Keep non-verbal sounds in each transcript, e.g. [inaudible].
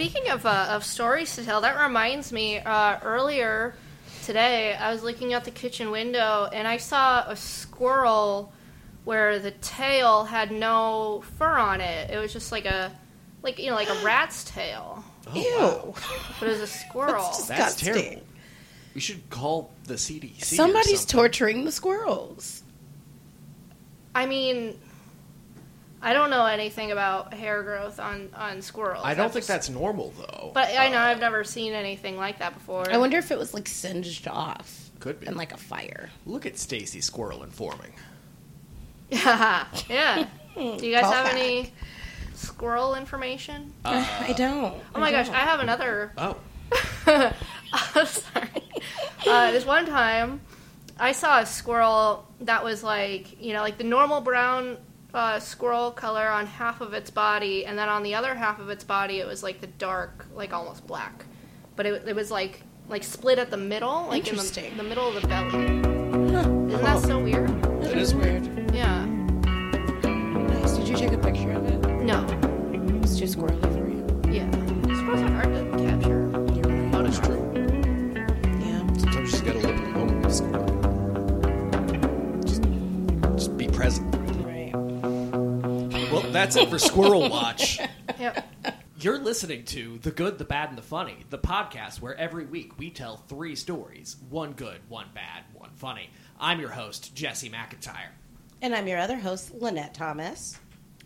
Speaking of uh, of stories to tell, that reminds me. Uh, earlier today, I was looking out the kitchen window and I saw a squirrel where the tail had no fur on it. It was just like a, like you know, like a [gasps] rat's tail, Ew. but it was a squirrel. That's That's disgusting. terrible. We should call the CDC. Somebody's something. torturing the squirrels. I mean, I don't know anything about hair growth on on squirrels. I don't I've think just- that's normal though. But I know Uh, I've never seen anything like that before. I wonder if it was like singed off. Could be. And like a fire. Look at Stacy Squirrel informing. [laughs] yeah. Do you guys Call have back. any squirrel information? [laughs] I don't. Oh my gosh, I have another. Oh, [laughs] Oh, sorry. Uh, this one time, I saw a squirrel that was like, you know, like the normal brown uh, squirrel color on half of its body, and then on the other half of its body, it was like the dark, like almost black. But it, it was like like split at the middle, like in the, the middle of the belly. Isn't that so weird? it is weird. Yeah. Nice. Did you take a picture of it? No. It's too squirrely for you. Yeah. Squirrels are hard to capture. You're right. That is true. That's it for [laughs] Squirrel Watch. Yep. You're listening to The Good, the Bad, and the Funny, the podcast where every week we tell three stories one good, one bad, one funny. I'm your host, Jesse McIntyre. And I'm your other host, Lynette Thomas.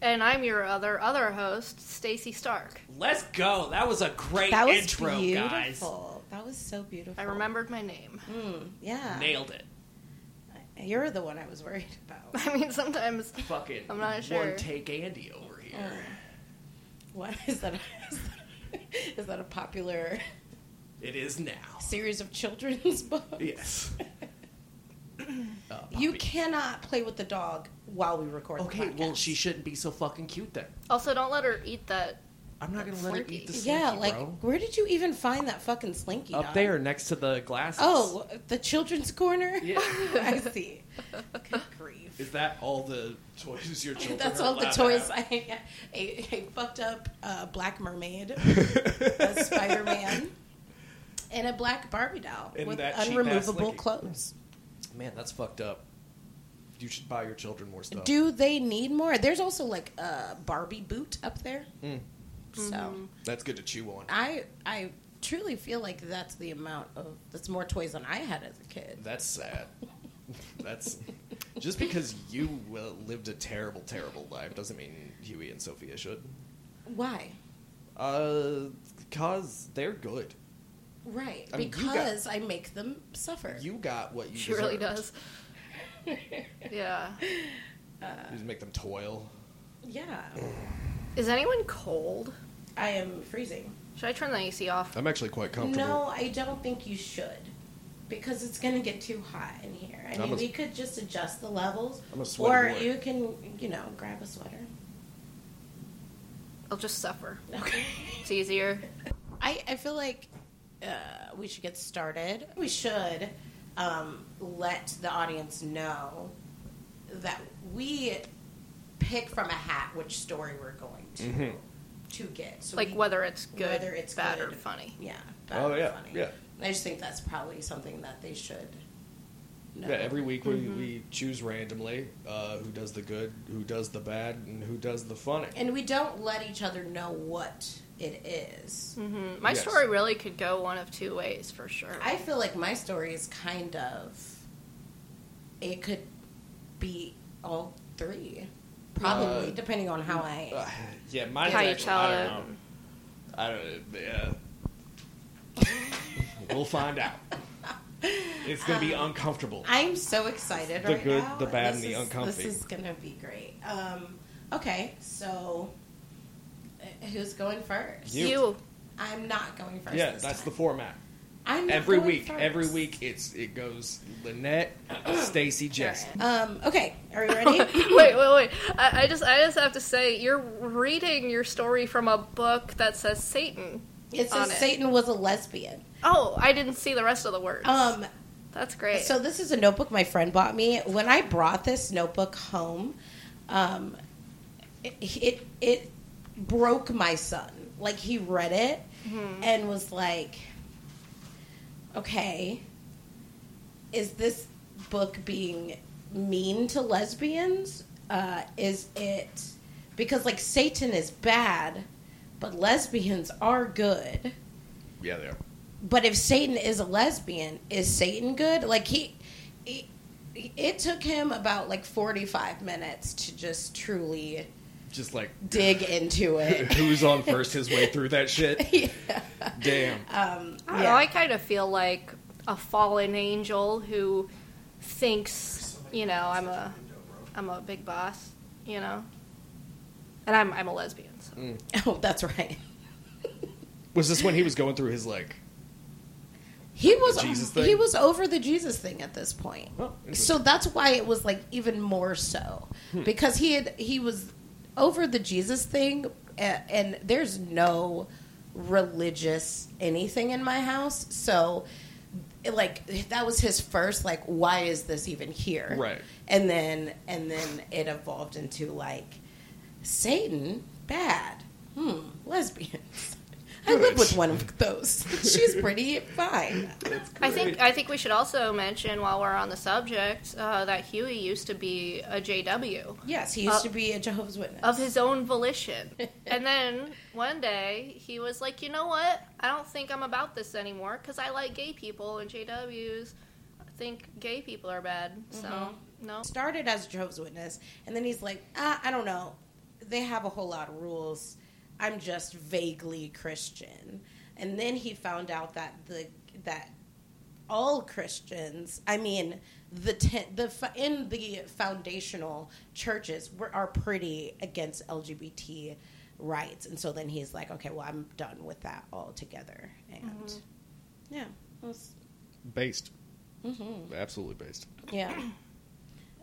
And I'm your other other host, Stacy Stark. Let's go. That was a great That was intro, beautiful. guys. That was so beautiful. I remembered my name. Mm, yeah. Nailed it. You're the one I was worried about. [laughs] I mean, sometimes Fucking I'm not sure. one take Andy over here. What [laughs] is that? Is that, is that a popular It is now. series of children's [laughs] books? Yes. [clears throat] Uh, You cannot play with the dog while we record. Okay, the well, she shouldn't be so fucking cute then. also don't let her eat that. I'm not gonna let her eat the slinky. Yeah, like bro. where did you even find that fucking slinky? Up dog? there next to the glasses. Oh, the children's corner. [laughs] Yeah. [laughs] I see. Good grief. Is that all the toys your children have? That's all the toys. have? I, [laughs] a, a fucked up uh, black mermaid, a Spider Man, and a black Barbie doll And with unremovable clothes. Man, that's fucked up. You should buy your children more stuff. Do they need more? There's also like a Barbie boot up there. Mm. So That's good to chew on. I I truly feel like that's the amount of that's more toys than I had as a kid. That's sad. [laughs] That's just because you lived a terrible, terrible life doesn't mean Huey and Sophia should. Why? Uh, cause they're good. Right, I mean, you got- because I make them suffer. You got what you. She really does. [laughs] Yeah. You just make them toil. yeah, Is anyone cold? I am freezing. Should I turn the AC off? I'm actually quite comfortable. No, I don't think you should. Because it's going to get too hot in here. I I'm mean, a- we could just adjust the levels. I'm a sweaty Or boy. you can, you know, grab a sweater. I'll just suffer. Okay. [laughs] It's easier. I, I feel like uh, we should get started. We should um, let the audience know that we pick from a hat which story we're going to Mhm. To get. So Like we- whether it's good, whether it's bad, good. or funny. Yeah. bad Oh or yeah, funny. yeah, I just think that's probably something that they should know. yeah. Every week we, we choose randomly uh, who does the good, who does the bad, and who does the funny. and we don't let each other know what it is. hmm My Yes. story really could go one of two ways for sure. I feel like my story is kind of. It could be all three, probably Uh, depending on how I. Uh, yeah, mine's How you tell I don't know. I don't. Yeah. [laughs] we'll find out. It's gonna be uncomfortable. I'm so excited The right good, now. the good, the bad, This and the uncomfortable. This is gonna be great. Um, okay, so uh, who's going first? You. you. I'm not going first. yeah, this that's time. the format. I'm Every week, first. every week, it's it goes Lynette, Stacy, Jesse. Um, okay, are we ready? [laughs] wait, wait, wait. I, I just, I just have to say, you're reading your story from a book that says Satan. it on says it. Satan was a lesbian. Oh, I didn't see the rest of the words. Um, That's great. So this is a notebook my friend bought me. When I brought this notebook home, um, it, it it broke my son like he read it and was like, okay, is this book being mean to lesbians? Uh, is it because like Satan is bad, but lesbians are good? Yeah, they are. But if Satan is a lesbian, is Satan good? Like he, he it took him about like 45 minutes to just truly Just like dig into it. [laughs] who's on first his way through that shit. [laughs] yeah. Damn. Um, I yeah. know. I kind of feel like a fallen angel who thinks, you know, I'm a, I'm a big boss, you know, and I'm I'm a lesbian. So. [laughs] oh, that's right. Was this when he was going through his like? He was Jesus thing? he was over the Jesus thing at this point. Oh, so that's why it was like even more so because he had he was over the Jesus thing and, and there's no religious anything in my house. So like that was his first like why is this even here? Right. And then and then it evolved into like Satan bad. Hmm, lesbians. I live with one of those. [laughs] She's pretty fine. I think I think we should also mention while we're on the subject uh, that Huey used to be a JW Yes, he used Uh, to be a Jehovah's Witness. of his own volition, [laughs] and then one day he was like, you know what? I don't think I'm about this anymore because I like gay people and JWs think gay people are bad. So no, started as a Jehovah's Witness, and then he's like, ah, I don't know. They have a whole lot of rules. I'm just vaguely Christian. And then he found out that the that all Christians, I mean, the ten, the in the foundational churches were, are pretty against LGBT rights, and so then he's like, okay, well, I'm done with that altogether. And yeah, was, Based. mhm. Absolutely based. Yeah.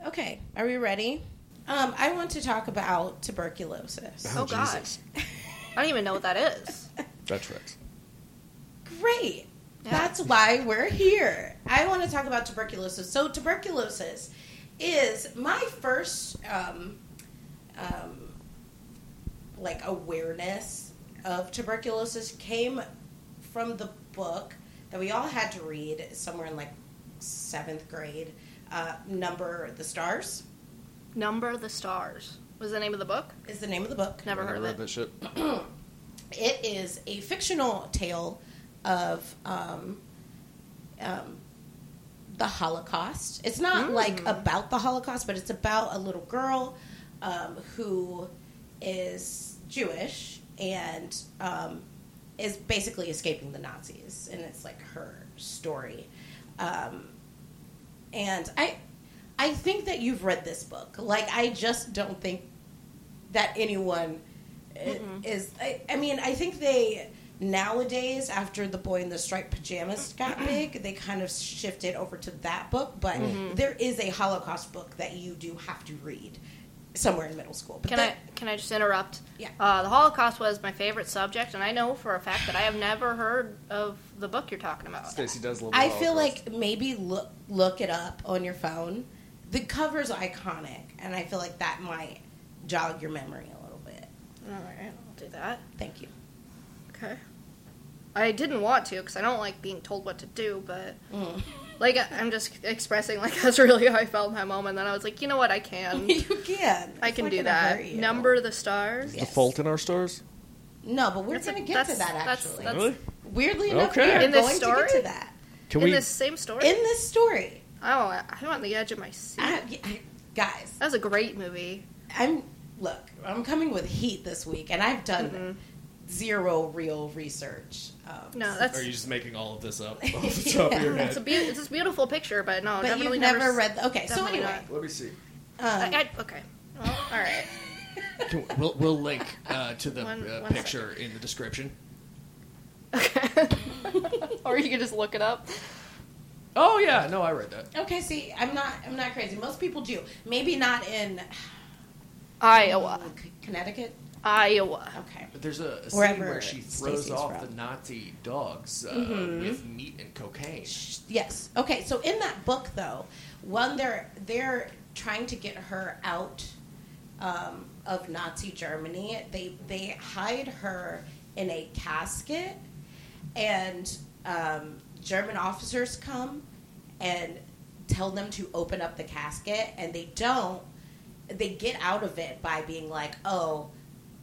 Okay, are we ready? Um, I want to talk about tuberculosis. Oh, God. [laughs] Jesus. I don't even know what that is. That tracks. Great. Yeah. That's why we're here. I want to talk about tuberculosis. So, tuberculosis is my first, um, um, like, awareness of tuberculosis came from the book that we all had to read somewhere in like seventh grade. Uh, Number the Stars Number the stars was the name of the book. is the name of the book. Never I heard of it. that shit. [clears throat] It is a fictional tale of um, um, the Holocaust. It's not Mm. like about the Holocaust, but it's about a little girl um, who is Jewish and um, is basically escaping the Nazis, and it's like her story. Um, and I, I think that you've read this book. Like, I just don't think that anyone i- is. I, I mean, I think they nowadays, after the boy in the striped pajamas got [clears throat] big, they kind of shifted over to that book. But there is a Holocaust book that you do have to read somewhere in middle school. But Can that- I can I just interrupt? Yeah. Uh, the Holocaust was my favorite subject, and I know for a fact that I have never heard of the book you're talking about. Stacy does love. I feel Holocaust. like maybe look look it up on your phone. The cover's iconic, and I feel like that might jog your memory a little bit. All right, I'll do that. Thank you. Okay. I didn't want to because I don't like being told what to do, but Mm. like I- I'm just expressing like [laughs] that's really how I felt in that moment. Then I was like, you know what, I can, [laughs] you can. I It's can do that. Number the stars. Yeah. the fault in our stars. No, but we're That's going to get to that actually. that's- Really? Weirdly enough, Okay. we are In this going to story? get to that Can in we? this same story. in this story. oh, I'm on the edge of my seat. I, I- guys, that was a great movie. I'm look. I'm coming with heat this week, and I've done Mhm. zero real research. Um, No, that's Are you just making all of this up [laughs] off the top of your it's a be- it's this beautiful picture, but no, but definitely you've never, never, read. The, okay, so definitely anyway, Let me see. um, I, I, okay. Well, all right. Can- we'll, we'll link uh, to the One- uh, one picture in the description. Okay. [laughs] or you can just look it up. Oh yeah, no, I read that. okay. See, I'm not. I'm not crazy. Most people do. Maybe not in Iowa. Connecticut. Iowa. Okay. But There's a, a scene Wherever where she throws Stacey's off from. the Nazi dogs uh, Mhm. with meat and cocaine. Yes. Okay. So in that book, though, when they're they're trying to get her out um, of Nazi Germany, they they hide her in a casket, and um, German officers come and tell them to open up the casket, and they don't. They get out of it by being like, "Oh,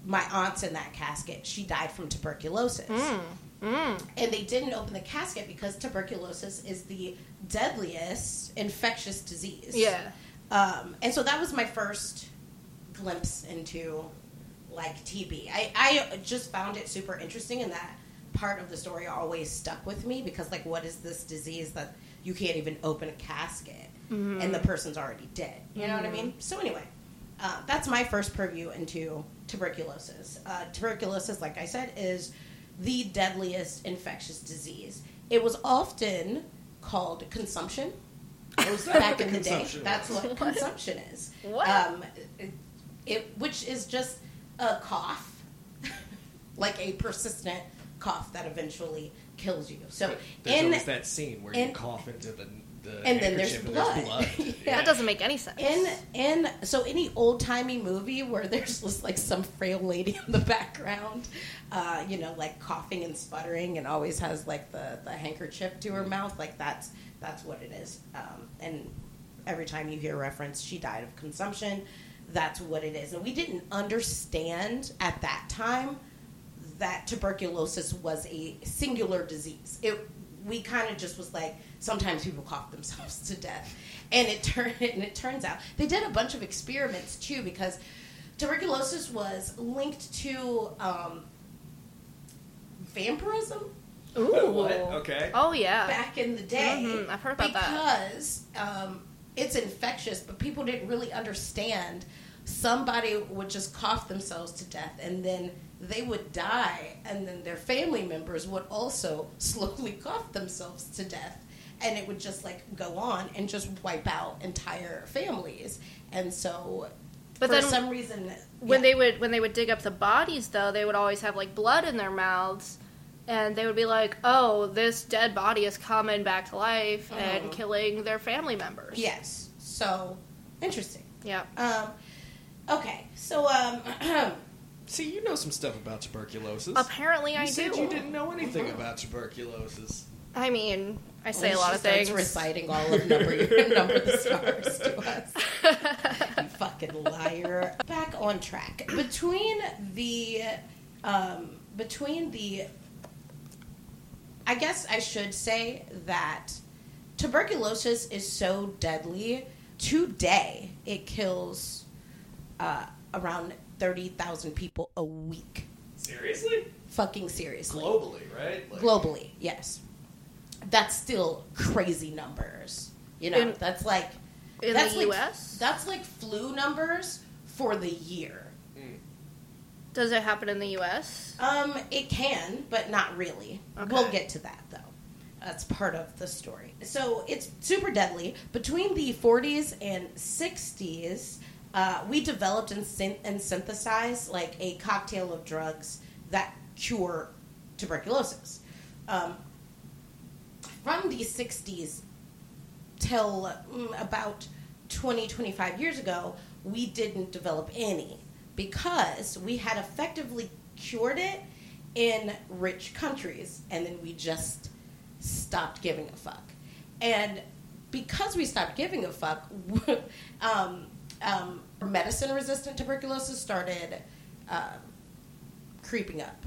my aunt's in that casket. She died from tuberculosis." Mm. And they didn't open the casket because tuberculosis is the deadliest infectious disease. Yeah. Um, and so that was my first glimpse into like TB. I, I just found it super interesting, and that part of the story always stuck with me because, like, what is this disease that you can't even open a casket and the person's already dead? You know what I mean? So, anyway, uh, that's my first purview into tuberculosis. Uh, tuberculosis, like I said, is the deadliest infectious disease. It was often called consumption What was back in the day. consumption That's what [laughs] consumption is. What? Um, it, it, which is just a cough, [laughs] like a persistent cough that eventually kills you. So There's in always that scene where you cough into the, the and then there's blood. there's blood. [laughs] Yeah. That doesn't make any sense. in in so any old timey movie where there's just like some frail lady in the background, uh, you know, like coughing and sputtering, and always has like the the handkerchief to her mouth, like that's that's what it is. Um, and every time you hear a reference, she died of consumption. That's what it is, and we didn't understand at that time that tuberculosis was a singular disease. It we kind of just was like sometimes people cough themselves [laughs] to death, and it turned [laughs] and it turns out they did a bunch of experiments too because tuberculosis was linked to um, vampirism Ooh. What? Okay. Oh yeah. back in the day. Mhm, I've heard about that. because, um, it's infectious, but people didn't really understand. Somebody would just cough themselves to death, and then they would die, and then their family members would also [laughs] slowly cough themselves to death, and it would just like go on and just wipe out entire families. And so, But for then some reason, when yeah. they would when they would dig up the bodies though they would always have like blood in their mouths and they would be like oh this dead body is coming back to life and Mhm. killing their family members yes, so interesting. yeah Um, okay, so um. [clears throat] See, you know some stuff about tuberculosis. apparently I knew. you i said do you didn't know anything about tuberculosis. i mean i say When a lot she of starts things Reciting all of number [laughs] number the stars to us. [laughs] you fucking liar. Back on track. Between the, um, between the, I guess I should say that tuberculosis is so deadly. Today, it kills uh, around thirty thousand people a week. Seriously? Fucking seriously. Globally, right? Like- globally yes that's still crazy numbers you know In- that's like in that's the like, us that's like flu numbers for the year Mm. does it happen in the us um it can but not really Okay. we'll get to that though that's part of the story so it's super deadly between the 40s and 60s uh, we developed and, syn- and synthesized like a cocktail of drugs that cure tuberculosis um, from the 60s till mm, about 20, 25 years ago, we didn't develop any because we had effectively cured it in rich countries and then we just stopped giving a fuck. And because we stopped giving a fuck, [laughs] um, um, medicine resistant tuberculosis started um, creeping up.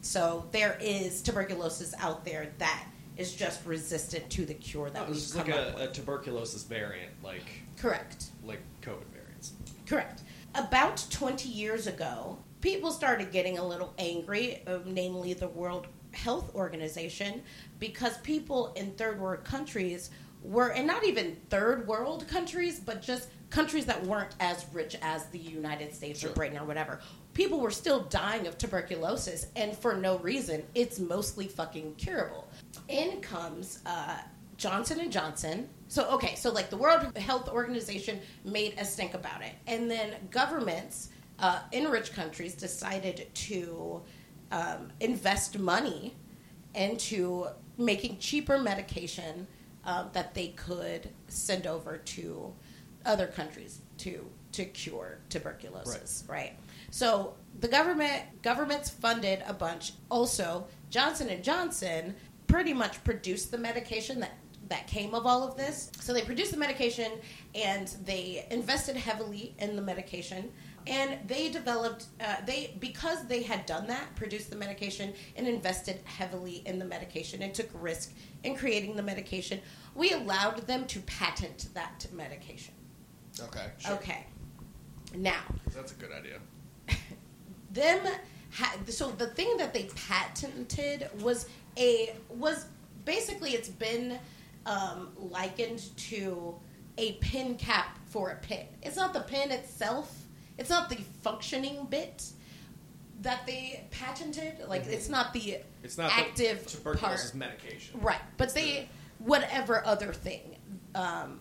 So there is tuberculosis out there that is just resistant to the cure that we've was like up a, a tuberculosis variant, like Correct. like COVID variants. Correct. About 20 years ago, people started getting a little angry, uh, namely the World Health Organization, because people in third world countries were, and not even third world countries, but just countries that weren't as rich as the United States Sure. or Britain or whatever. People were still dying of tuberculosis, and for no reason. It's mostly fucking curable. In comes uh, Johnson and Johnson. So okay, so like the World Health Organization made a stink about it, and then governments uh, in rich countries decided to um, invest money into making cheaper medication um, that they could send over to other countries to to cure tuberculosis. Right. So the government governments funded a bunch. Also, Johnson and Johnson pretty much produced the medication that that came of all of this. So they produced the medication and they invested heavily in the medication. And they developed, uh, they because they had done that, produced the medication and invested heavily in the medication and took risk in creating the medication. We allowed them to patent that medication. Okay. Okay. Now, That's a good idea. [laughs] them ha- so the thing that they patented was a was basically it's been um, likened to a pin cap for a pin. It's not the pin itself. It's not the functioning bit that they patented. Like it's not the Mm-hmm. It's not active the tuberculosis part. medication. Right, but they whatever other thing. Um,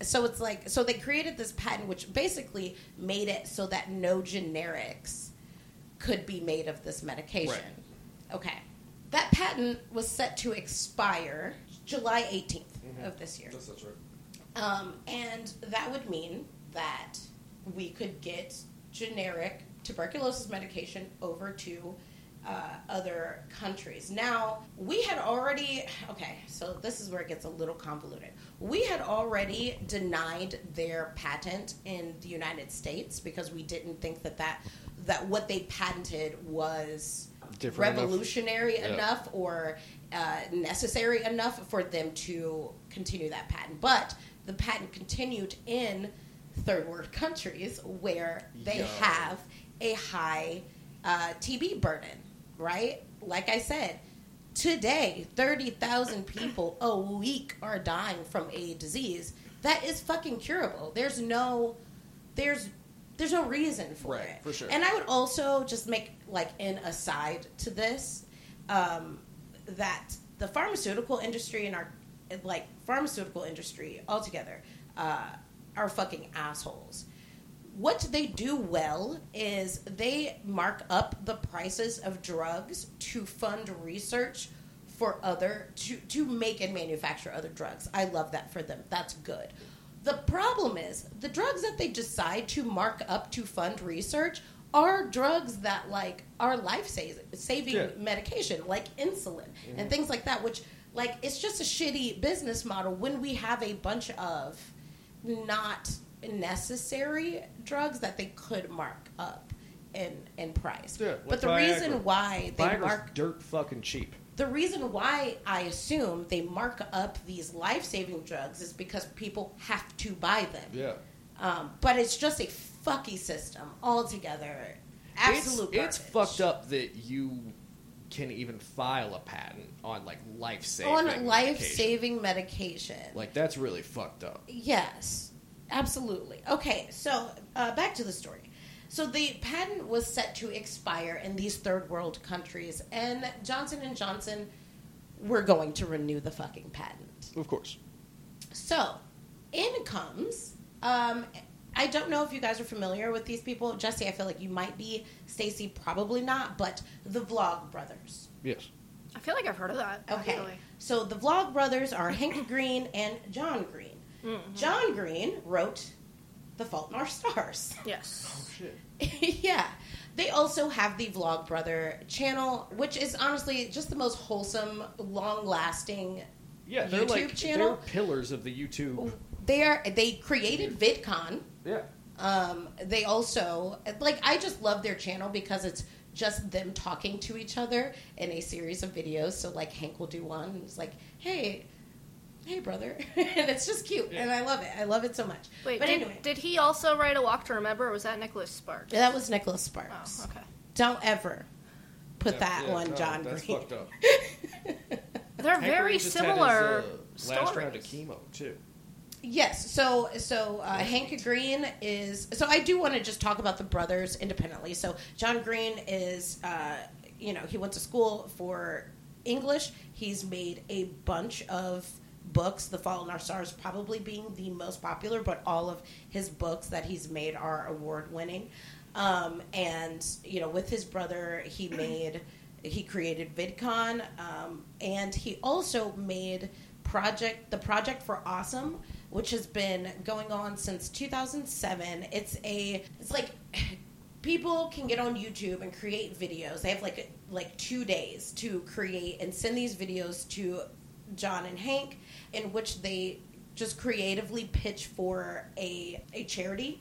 so it's like so they created this patent which basically made it so that no generics could be made of this medication. Right. Okay, that patent was set to expire July 18th Mm-hmm. of this year, That's, right. um, and that would mean that we could get generic tuberculosis medication over to uh, other countries. Now, we had already, okay, so this is where it gets a little convoluted. We had already denied their patent in the United States because we didn't think that that, that what they patented was Different enough. revolutionary Yeah. enough or uh, necessary enough for them to continue that patent. But the patent continued in third world countries where they Yo. have a high uh, TB burden, right? Like I said, today, 30,000 people a week are dying from a disease that is fucking curable. There's no, there's, there's no reason for Right, it. for sure. And I would also just make like an aside to this um, that the pharmaceutical industry and our like pharmaceutical industry altogether uh, are fucking assholes. What they do well is they mark up the prices of drugs to fund research for other to to make and manufacture other drugs. I love that for them. That's good. The problem is the drugs that they decide to mark up to fund research are drugs that like are life saving Yeah. medication like insulin and mm-hmm. things like that which like it's just a shitty business model when we have a bunch of not necessary drugs that they could mark up in in price. Yeah, but the reason why they Viagra's mark dirt fucking cheap. The reason why I assume they mark up these life saving drugs is because people have to buy them. Yeah. Um, but it's just a fucky system altogether. Absolute It's, it's fucked up that you can even file a patent on like life saving on life saving medication. Like that's really fucked up. Yes, absolutely. Okay, so uh, back to the story. So the patent was set to expire in these third world countries, and Johnson and Johnson were going to renew the fucking patent. Of course. So, in comes. Um, I don't know if you guys are familiar with these people, Jesse. I feel like you might be. Stacy, probably not. But the Vlog Brothers. Yes. I feel like I've heard of that. Okay. Actually. So the Vlog brothers are Hank Green and John Green. Mm-hmm. John Green wrote The Fault in Our Stars. Yes. Oh Shit. [laughs] yeah. They also have the Vlog Brother channel, which is honestly just the most wholesome, long lasting. Yeah, they're YouTube like channel? they're pillars of the YouTube. They are they created VidCon. Yeah. Um, they also like I just love their channel because it's just them talking to each other in a series of videos. So like Hank will do one and it's like, hey, hey brother, [laughs] and it's just cute and I love it. I love it so much. Wait, but did, anyway, did he also write A Walk to Remember, or was that Nicholas Sparks? that was Nicholas Sparks. Oh, okay. Don't ever put Yeah, that yeah, on no, John That's Green. fucked up. [laughs] They're Hank very Green just had similar his, uh, last round of chemo too. Yes. So so uh, Hank Green is. So I do want to just talk about the brothers independently. So John Green is, uh, you know, he went to school for English. He's made a bunch of books. The Fault in Our Stars probably being the most popular, but all of his books that he's made are award winning. Um, and you know, with his brother, he made he created VidCon, um, and he also made project the project for awesome which has been going on since 2007 it's a it's like [sighs] people can get on YouTube and create videos. They have like like two days to create and send these videos to John and Hank, in which they just creatively pitch for a a charity,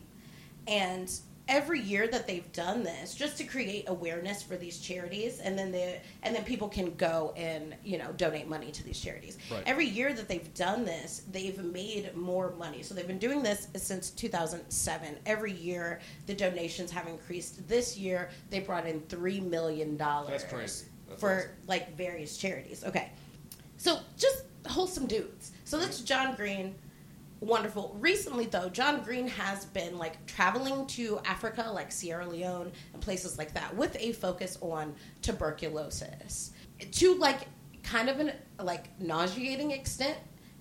and every year that they've done this just to create awareness for these charities and then the and then people can go and you know donate money to these charities. Right. every year that they've done this they've made more money. So they've been doing this since 2007 every year the donations have increased. This year they brought in 3 million dollars. For awesome. like various charities. Okay. So just wholesome dudes so that's john green wonderful. Recently, though, John Green has been like traveling to Africa, like Sierra Leone and places like that, with a focus on tuberculosis to like kind of an like nauseating extent.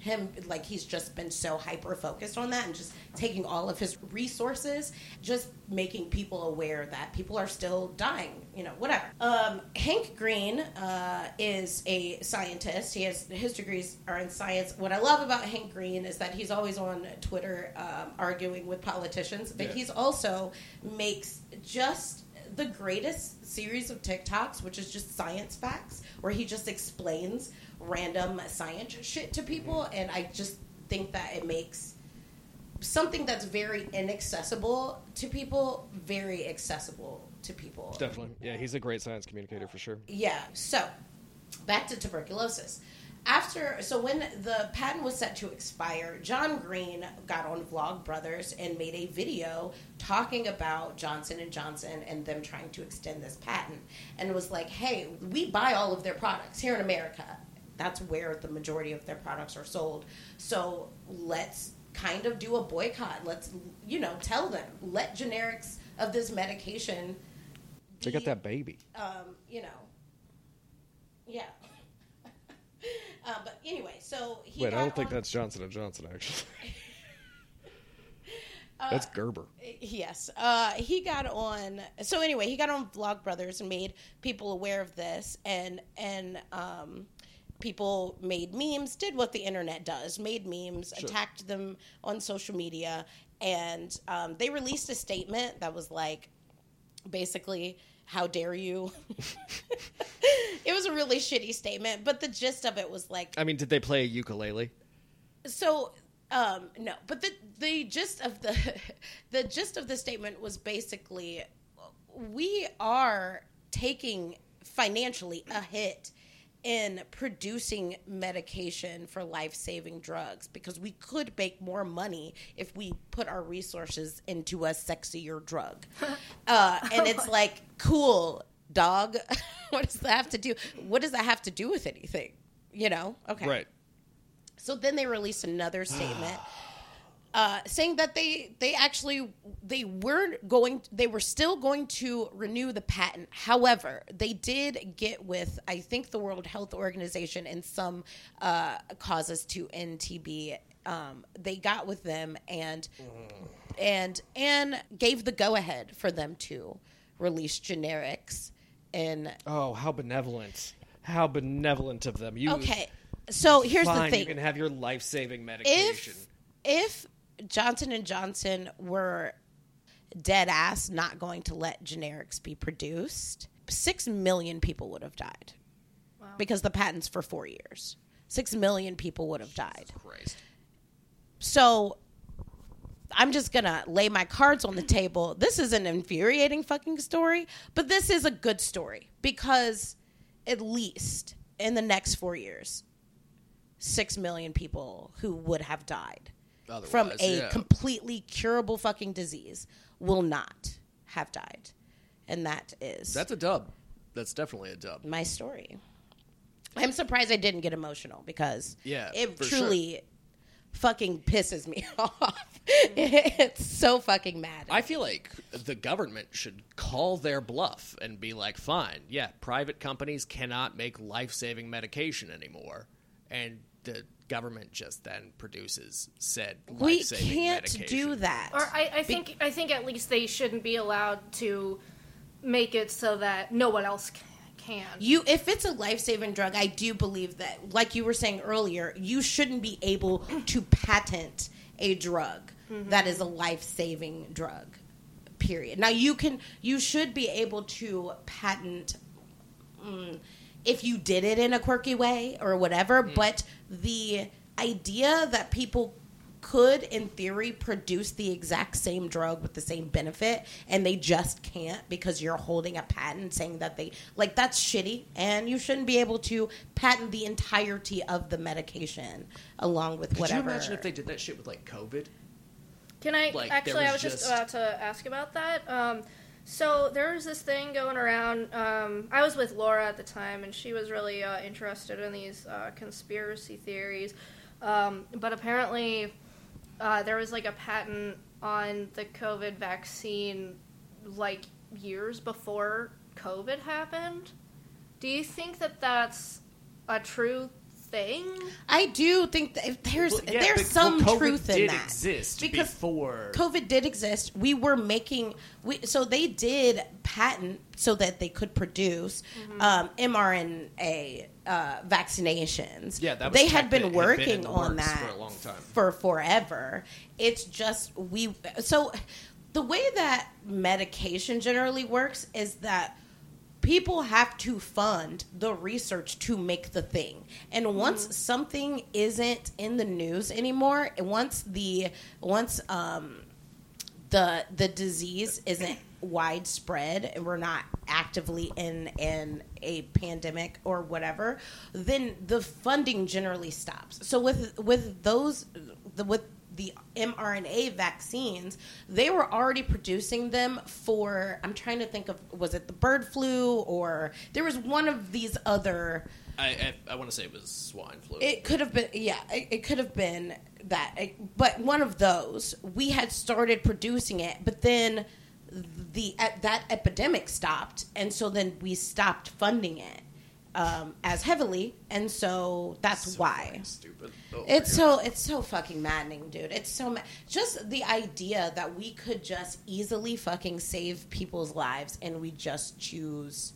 Him like he's just been so hyper focused on that and just taking all of his resources, just making people aware that people are still dying, you know, whatever. Um, Hank Green uh, is a scientist. He has his degrees are in science. What I love about Hank Green is that he's always on Twitter um, arguing with politicians, but Yeah. he's also makes just the greatest series of TikToks, which is just science facts, where he just explains random science shit to people, and I just think that it makes something that's very inaccessible to people very accessible to people. Definitely. Yeah, he's a great science communicator for sure. Yeah. So, back to tuberculosis. After, so when the patent was set to expire, John Green got on Vlog Brothers and made a video talking about Johnson and Johnson and them trying to extend this patent, and was like, "Hey, we buy all of their products here in America. That's where the majority of their products are sold. So let's kind of do a boycott. Let's, you know, tell them let generics of this medication." They got that baby. um, you know, yeah. Uh, but anyway, so he. Wait, I don't think that's Johnson and Johnson actually. [laughs] [laughs] Uh, That's Gerber. Yes. Uh, he got on. So anyway, he got on Vlogbrothers and made people aware of this, and and um, people made memes, did what the internet does, made memes, Sure. attacked them on social media, and um, they released a statement that was like, basically, "How dare you." [laughs] it was a really shitty statement, but the gist of it was like, I mean, did they play a ukulele? so um no but the the gist of the [laughs] the gist of the statement was basically we are taking financially a hit in producing medication for life-saving drugs because we could make more money if we put our resources into a sexier drug. [laughs] Uh, and it's [laughs] like cool dog. [laughs] What does that have to do what does that have to do with anything? You know? Okay. Right. so then they released another [sighs] statement uh, saying that they they actually they were going they were still going to renew the patent. However, they did get with I think the World Health Organization and some uh, causes to end TB. Um, they got with them and and and gave the go ahead for them to release generics and Oh, how benevolent! How benevolent of them. You okay. So here's fine, the thing. You can have your life-saving medication. if if Johnson and Johnson were dead ass not going to let generics be produced, six million people would have died Wow. because the patent's for four years. Six million people would have died. Christ. So I'm just gonna lay my cards on the table. This is an infuriating fucking story, but this is a good story because at least in the next four years, six million people who would have died from a yeah. completely curable fucking disease will not have died. And that is That's a dub. That's definitely a dub. my story. I'm surprised I didn't get emotional because Yeah, it truly fucking pisses me [laughs] off. it's so fucking mad. I feel like the government should call their bluff and be like, fine, yeah, private companies cannot make life saving medication anymore. And the government just then produces said we can't medication. do that. Or I, I think I think at least they shouldn't be allowed to make it so that no one else c- can. You, if it's a life saving drug, I do believe that, like you were saying earlier, you shouldn't be able to patent a drug Mm-hmm. that is a life saving drug. Period. Now you can you should be able to patent mm, if you did it in a quirky way or whatever, but the idea that people could in theory produce the exact same drug with the same benefit and they just can't because you're holding a patent saying that they like that's shitty and you shouldn't be able to patent the entirety of the medication along with Could whatever you imagine if they did that shit with like COVID? Can I Like, there actually? I was was just just- about to ask about that. Um, so there was this thing going around. Um, I was with Laura at the time, and she was really uh, interested in these uh, conspiracy theories. Um, but apparently, uh, there was like a patent on the COVID vaccine, like years before COVID happened. Do you think that that's a true thing? I do think that there's Well, yeah, there's but- some well, truth in did that exist because before. COVID did exist. We were making we so they did patent so that they could produce Mm-hmm. um, mRNA uh, vaccinations. Yeah, that was they had been that had been working on that for a long time. for forever. It's just we so the way that medication generally works is that people have to fund the research to make the thing. And once something isn't in the news anymore, once the once um the the disease isn't widespread and we're not actively in in a pandemic or whatever then the funding generally stops so with with those the with the mRNA vaccines they were already producing them for I'm trying to think of was it the bird flu or there was one of these other I I, I want to say it was swine flu. it could have been, yeah, it, it could have been that. It- but one of those, we had started producing it, but then the that epidemic stopped, and so then we stopped funding it um, as heavily, and so that's So why. stupid. Oh It's so it's so fucking maddening, dude. It's so ma- just the idea that we could just easily fucking save people's lives and we just choose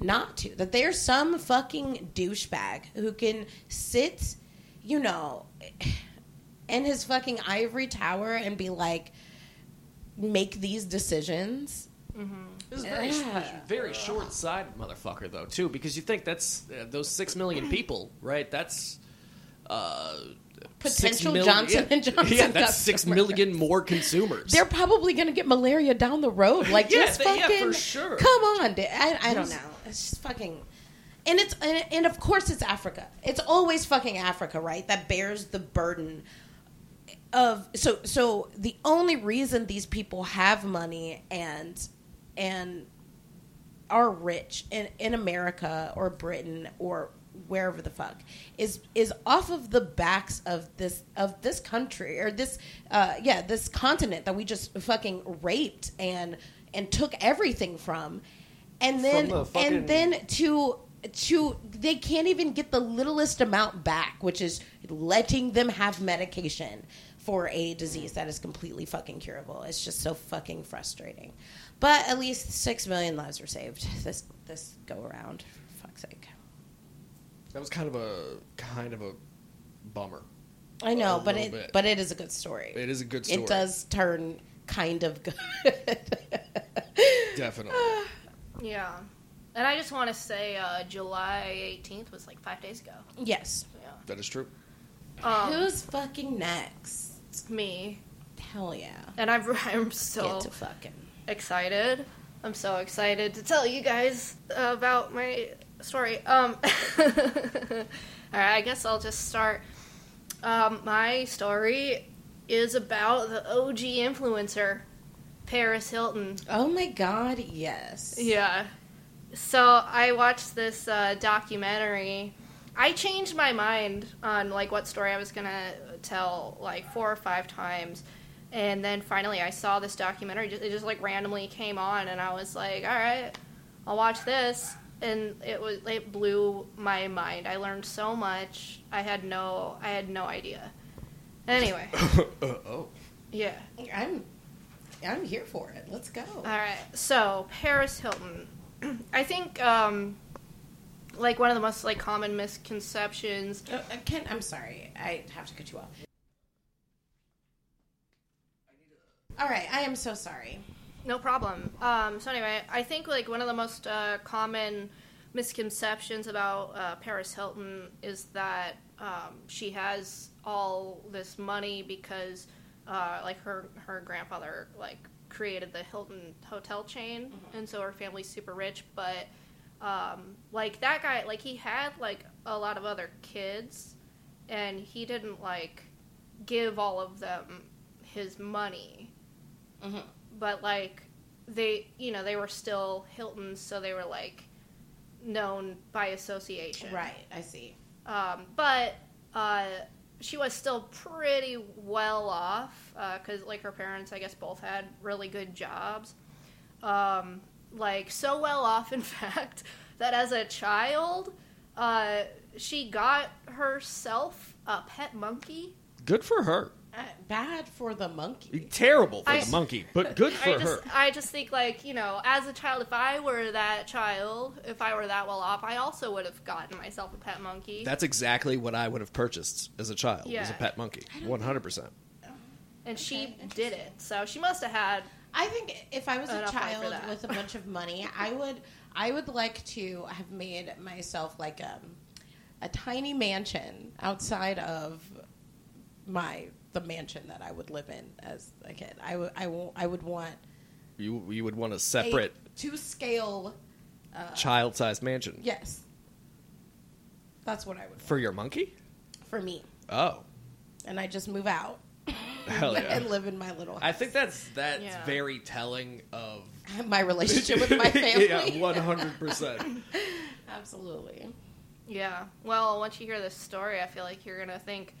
not to. That there's some fucking douchebag who can sit, you know, in his fucking ivory tower and be like, make these decisions. This is very, Yeah. very short-sighted, motherfucker, though, too, because you think that's uh, those six million people, right? That's uh, Potential mil- Johnson yeah. and Johnson [laughs] Yeah, that's six customer. more consumers. They're probably gonna get malaria down the road. Like, Yeah, just they- yeah, fucking, for sure. come on. I, I don't know. It's just fucking, and it's and, and of course it's Africa. It's always fucking Africa, right? That bears the burden of so so. The only reason these people have money and and are rich in in America or Britain or wherever the fuck is is off of the backs of this of this country or this uh yeah this continent that we just fucking raped and and took everything from. And then the and then to to they can't even get the littlest amount back which is letting them have medication for a disease that is completely fucking curable. It's just so fucking frustrating but at least six million lives were saved this this go around for fuck's sake that was kind of a kind of a bummer. i know A but it bit. but it is a good story It is a good story. it does turn kind of good definitely. [sighs] Yeah. And I just want to say uh, July 18th was like five days ago. yes Yeah. That is true. Um, who's fucking next me. hell yeah And I'm, [laughs] I'm so get to fucking excited. I'm so excited to tell you guys about my story. Um, [laughs] all right, I guess I'll just start. Um, my story is about the OG influencer, Paris Hilton. oh my god yes Yeah. So I watched this uh, documentary. I changed my mind on like what story I was gonna tell like four or five times, and then finally I saw this documentary. It just like randomly came on, and I was like, "All right, I'll watch this." And it was it blew my mind. I learned so much. I had no I had no idea. Anyway, [laughs] uh, oh. yeah. i'm i'm here for it let's go All right. So Paris Hilton, [clears throat] I think um, like one of the most like common misconceptions. Uh, uh, Ken, I'm sorry. I have to cut you off. All right, I am so sorry. No problem. Um, so anyway, I think like one of the most uh, common misconceptions about uh, Paris Hilton is that um, she has all this money because uh, like her her grandfather like created the Hilton hotel chain, and so her family's super rich. But um, like that guy, like he had like a lot of other kids, and he didn't like give all of them his money Mhm. but like they you know they were still hiltons so they were like known by association Right, I see. um, but uh, she was still pretty well off because like her parents i guess both had really good jobs um, like so well off [laughs] in fact that as a child uh, she got herself a pet monkey Good for her. Uh, bad for the monkey. Terrible for I- the monkey, but good for I her. I just think like you know, as a child, if I were that child, if I were that well off, I also would have gotten myself a pet monkey. That's exactly what I would have purchased as a child. Was Yeah. a pet monkey. One hundred percent. and she did it, so she must have had. I think if I was a Enough money for child with a bunch of money, I would I would like to have made myself like a a tiny mansion outside of my the mansion that I would live in as a kid. I would I will I would want You you would want a a separate to scale uh, child-sized mansion yes. That's what I would for your monkey. for me. Oh, And I just move out [laughs] hell [laughs] yeah! and live in my little House. I think that's that's Yeah. very telling of [laughs] my relationship with my family. yeah, one hundred percent. Absolutely. Yeah. Well, once you hear this story, I feel like you're gonna think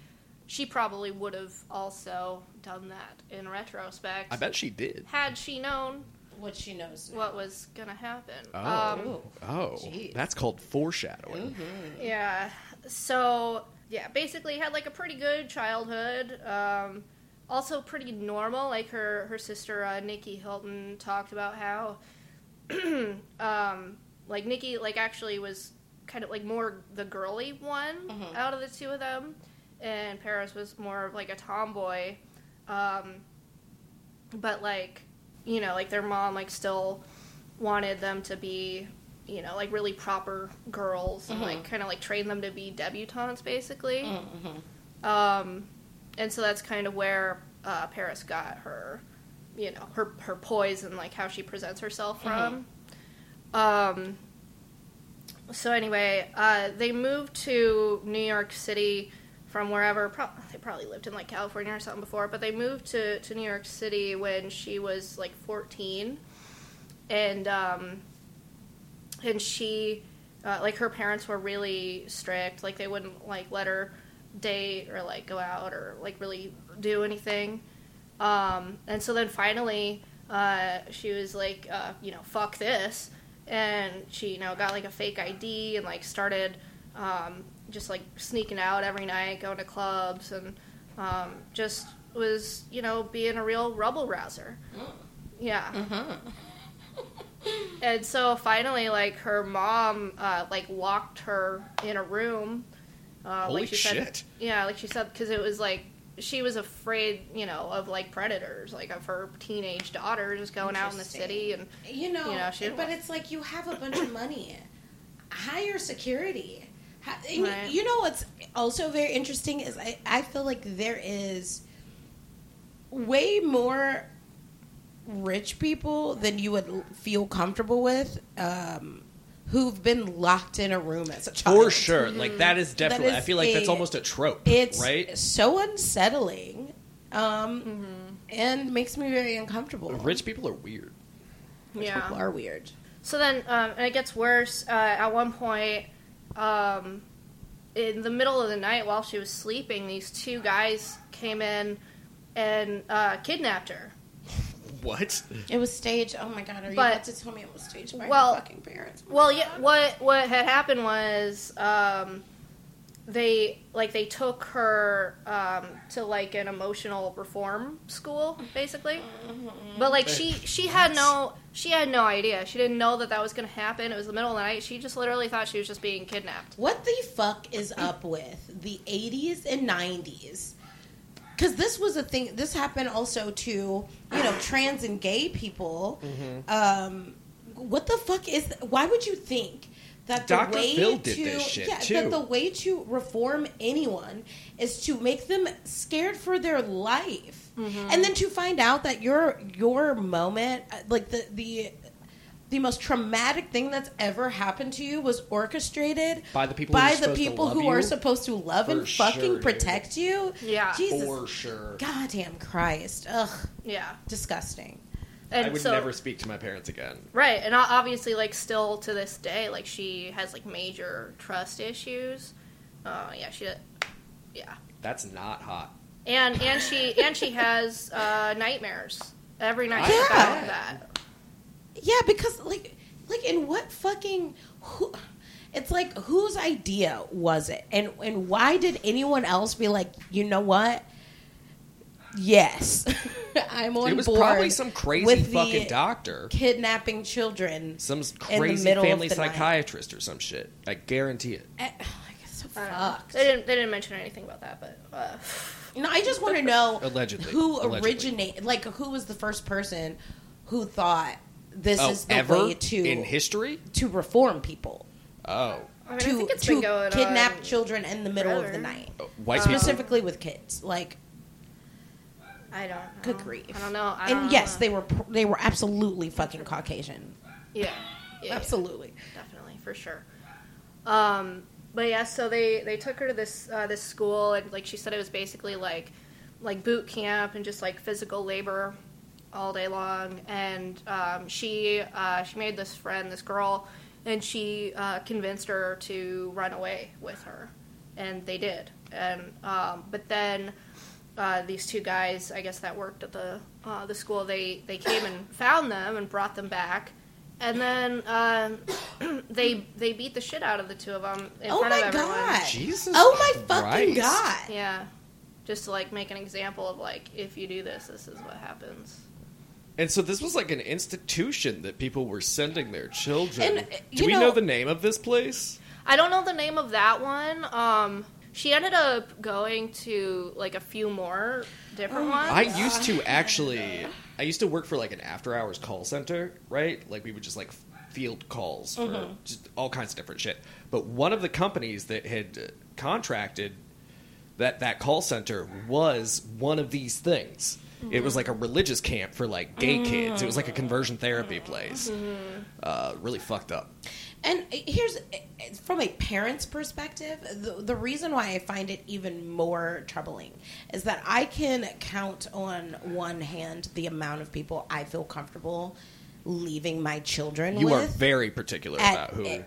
she probably would have also done that in retrospect. I bet she did. had she known What she knows. now. what was gonna happen. Oh, Um, oh, Jeez. that's called foreshadowing. Yeah. So yeah, basically had like a pretty good childhood. Um, also pretty normal. Like her her sister uh, Nikki Hilton talked about how, [clears throat] um, like Nikki like actually was kind of like more the girly one Mhm. out of the two of them, and Paris was more of like a tomboy. Um, but like you know like their mom like still wanted them to be you know like really proper girls and Mhm. like kind of like train them to be debutantes basically Mhm. um and so that's kind of where uh, paris got her you know her her poise and like how she presents herself from um so anyway uh they moved to new york city from wherever pro- they probably lived in like california or something before but they moved to to new york city when she was like 14 and um and she uh, like her parents were really strict. Like they wouldn't like let her date or like go out or like really do anything. Um and so then finally uh she was like uh you know fuck this. And she you know got like a fake id and like started um just like sneaking out every night going to clubs and um just was you know being a real rubble rouser yeah Mhm. [laughs] and so finally, like her mom, uh, like locked her in a room. Uh, Holy like she Said, shit. yeah, like she said, because it was like she was afraid, you know, of like predators, like of her teenage daughter just going out in the city, and You know, You know, she but it's like you have a bunch of money. Hire security. Ha- and Right. You know what's also very interesting is I, I feel like there is way more rich people than you would feel comfortable with um, who've been locked in a room as a child. For sure, like that is definitely. I feel like that's almost a trope, It's right? so unsettling um, Mm-hmm. and makes me very uncomfortable. Rich people are weird. Rich yeah. people are weird. So then, um, and it gets worse. Uh, at one point, um, in the middle of the night while she was sleeping, these two guys came in and uh, kidnapped her. What? It was staged. Oh my god! Are you But- about to tell me it was staged by well- her fucking parents? Well, yeah. What what had happened was um, they like they took her um, to like an emotional reform school, basically. But like she she had no she had no idea. She didn't know that that was going to happen. It was the middle of the night. She just literally thought she was just being kidnapped. What the fuck is up with the '80s and '90s? because this was a thing. This happened also to you know trans and gay people. Mm-hmm. Um, what the fuck is? Why would you think that the way Phil did to this shit, yeah, too. that the way to reform anyone is to make them scared for their life, Mm-hmm. and then to find out that your your moment, uh, like the the. The most traumatic thing that's ever happened to you was orchestrated By the people by the people love who are supposed to love For and fucking sure, protect you. Yeah. Jesus, For sure. goddamn Christ, ugh, Yeah. disgusting. And I would so, never speak to my parents again. Right, and obviously, like, still to this day, like, she has like major trust issues. Uh, yeah, she, yeah, That's not hot. and and she and she has uh, nightmares every night Yeah. about that. Yeah, because like, like in what fucking who? It's like whose idea was it, and and why did anyone else be like, you know what? Yes, [laughs] I'm on board. it was board. probably some crazy with the fucking doctor. kidnapping children. Some in the crazy of family the night. psychiatrist or some shit. I guarantee it. Eh, I guess so I don't know. fucked. They didn't they didn't mention anything about that, but uh, No, I just want to know [laughs] Allegedly. who Allegedly. originated, like who was the first person who thought this Oh, is the ever way to in history? to reform people, Oh, I mean, to I think it's to been going kidnap on children in the middle of the night, Uh, white people. specifically with kids. Like, I don't. good know. grief! I don't know. I and don't yes, know. they were they were absolutely fucking Caucasian, Yeah, [laughs] yeah, yeah. absolutely. definitely for sure. Um, but yeah, so they they took her to this uh, this school, and like she said, it was basically like like boot camp and just like physical labor all day long. And um, she uh, she made this friend, this girl, and she uh, convinced her to run away with her, and they did. And um, but then. Uh, these two guys, I guess that worked at the uh, the school, they they came and found them and brought them back, and then um, [clears throat] they they beat the shit out of the two of them in Oh front my of everyone. god! Jesus oh my fucking Christ. god! Yeah, just to like make an example of like if you do this, this is what happens. And so this was like an institution that people were sending their children. And, uh, Do we know- know the name of this place? I don't know the name of that one. Um, she ended up going to like a few more different Oh, ones. I used to actually. I used to work for like an after hours call center, right? Like we would just like field calls for Mm-hmm. just all kinds of different shit. But one of the companies that had uh, contracted that that call center was one of these things. It was like a religious camp for like gay kids. It was like a conversion therapy place. Uh, really fucked up. And here's from a parent's perspective, the, the reason why I find it even more troubling is that I can count on one hand the amount of people I feel comfortable leaving my children You are very particular at- about who.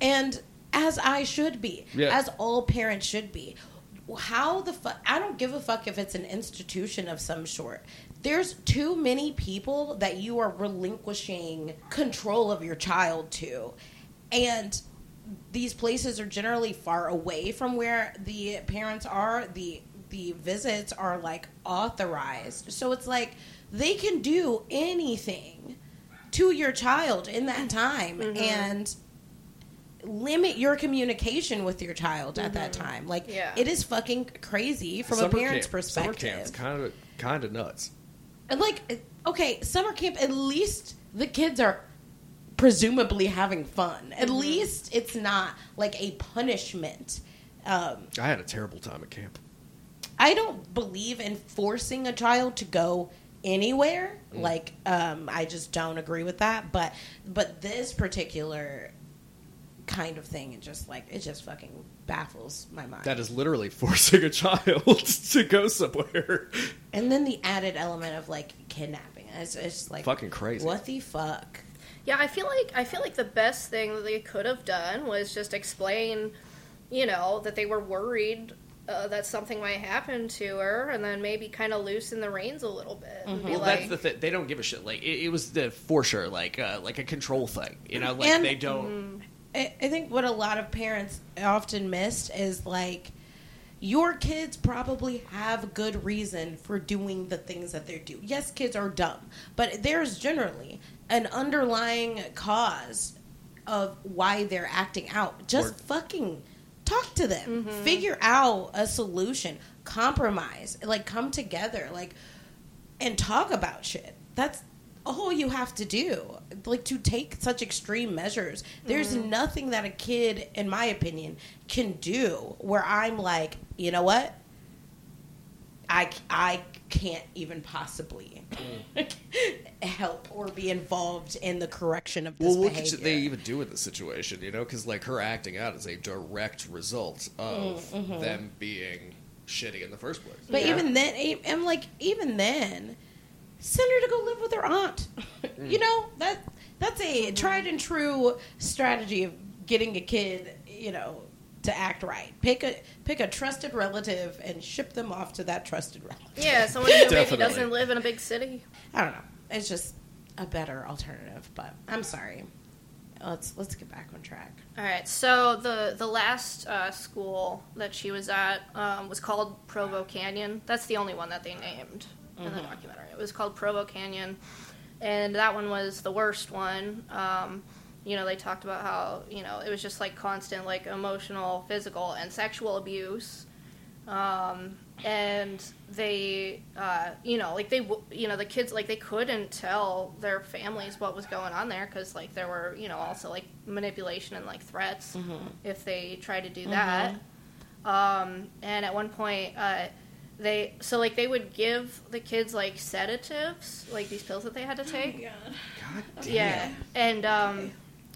and as I should be, Yeah. as all parents should be. How the fuck? I don't give a fuck if it's an institution of some sort. There's too many people that you are relinquishing control of your child to, and these places are generally far away from where the parents are. the The visits are like authorized, so it's like they can do anything to your child in that time mm-hmm. and limit your communication with your child at that mm-hmm. time. Like Yeah. it is fucking crazy from Summer a parent's camp- perspective. Summer camp's kind of kind of nuts. And like okay, summer camp at least the kids are presumably having fun. At least it's not like a punishment. Um, I had a terrible time at camp. I don't believe in forcing a child to go anywhere. Like, um, I just don't agree with that. But but this particular kind of thing, it just like it just fucking baffles my mind. That is literally [laughs] forcing a child [laughs] to go somewhere. and then the added element of like kidnapping. It's, it's like Fucking crazy. What the fuck? Yeah, I feel like I feel like the best thing that they could have done was just explain, you know, that they were worried uh, that something might happen to her, and then maybe kind of loosen the reins a little bit. And be Well, like, that's the thing. They don't give a shit. Like it, it was the for sure, like uh, like a control thing. You know, like And- they don't. I, I think what a lot of parents often missed is like your kids probably have good reason for doing the things that they do. Yes, kids are dumb, but there's generally an underlying cause of why they're acting out. Just Or- fucking talk to them, mm-hmm. figure out a solution, compromise, like come together, like and talk about shit. That's all you have to do. Like to take such extreme measures. There's mm-hmm. nothing that a kid, in my opinion, can do where I'm like, you know what? I, I can't even possibly [laughs] help or be involved in the correction of this Well, what behavior. could they even do in this situation? You know, because like her acting out is a direct result of Mm, them being shitty in the first place. But Yeah. even then, I'm like, even then, send her to go live with her aunt. you know that that's a tried and true strategy of getting a kid, you know, to act right. Pick a pick a trusted relative and ship them off to that trusted relative. Yeah, someone who maybe doesn't live in a big city. I don't know. It's just a better alternative. But I'm sorry. Let's let's get back on track. All right, so the the last uh, school that she was at um, was called Provo Canyon. That's the only one that they named in the documentary. It was called Provo Canyon, and that one was the worst one. Um, you know, they talked about how you know it was just like constant like emotional, physical, and sexual abuse. Um, and they, uh, you know, like they, you know, the kids, like they couldn't tell their families what was going on there because, like, there were, you know, also like manipulation and like threats if they tried to do that. Um, and at one point, uh, they, so like they would give the kids like sedatives, like these pills that they had to take. God damn. yeah, and um,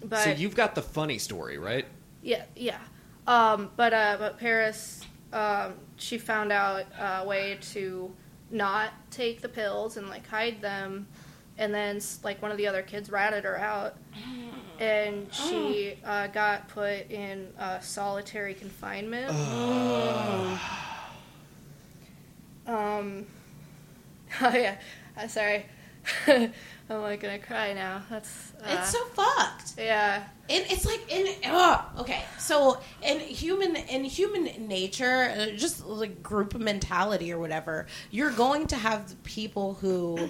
but So you've got the funny story, right? yeah, yeah. Um, but uh, but Paris, um, she found out a way to not take the pills and like hide them, and then like one of the other kids ratted her out, and she uh, got put in uh, solitary confinement. um, [laughs] oh yeah, uh, sorry. [laughs] I'm like gonna cry now. That's uh, It's so fucked. yeah. And it's like in oh, okay. So in human in human nature, uh, just like group mentality or whatever, you're going to have people who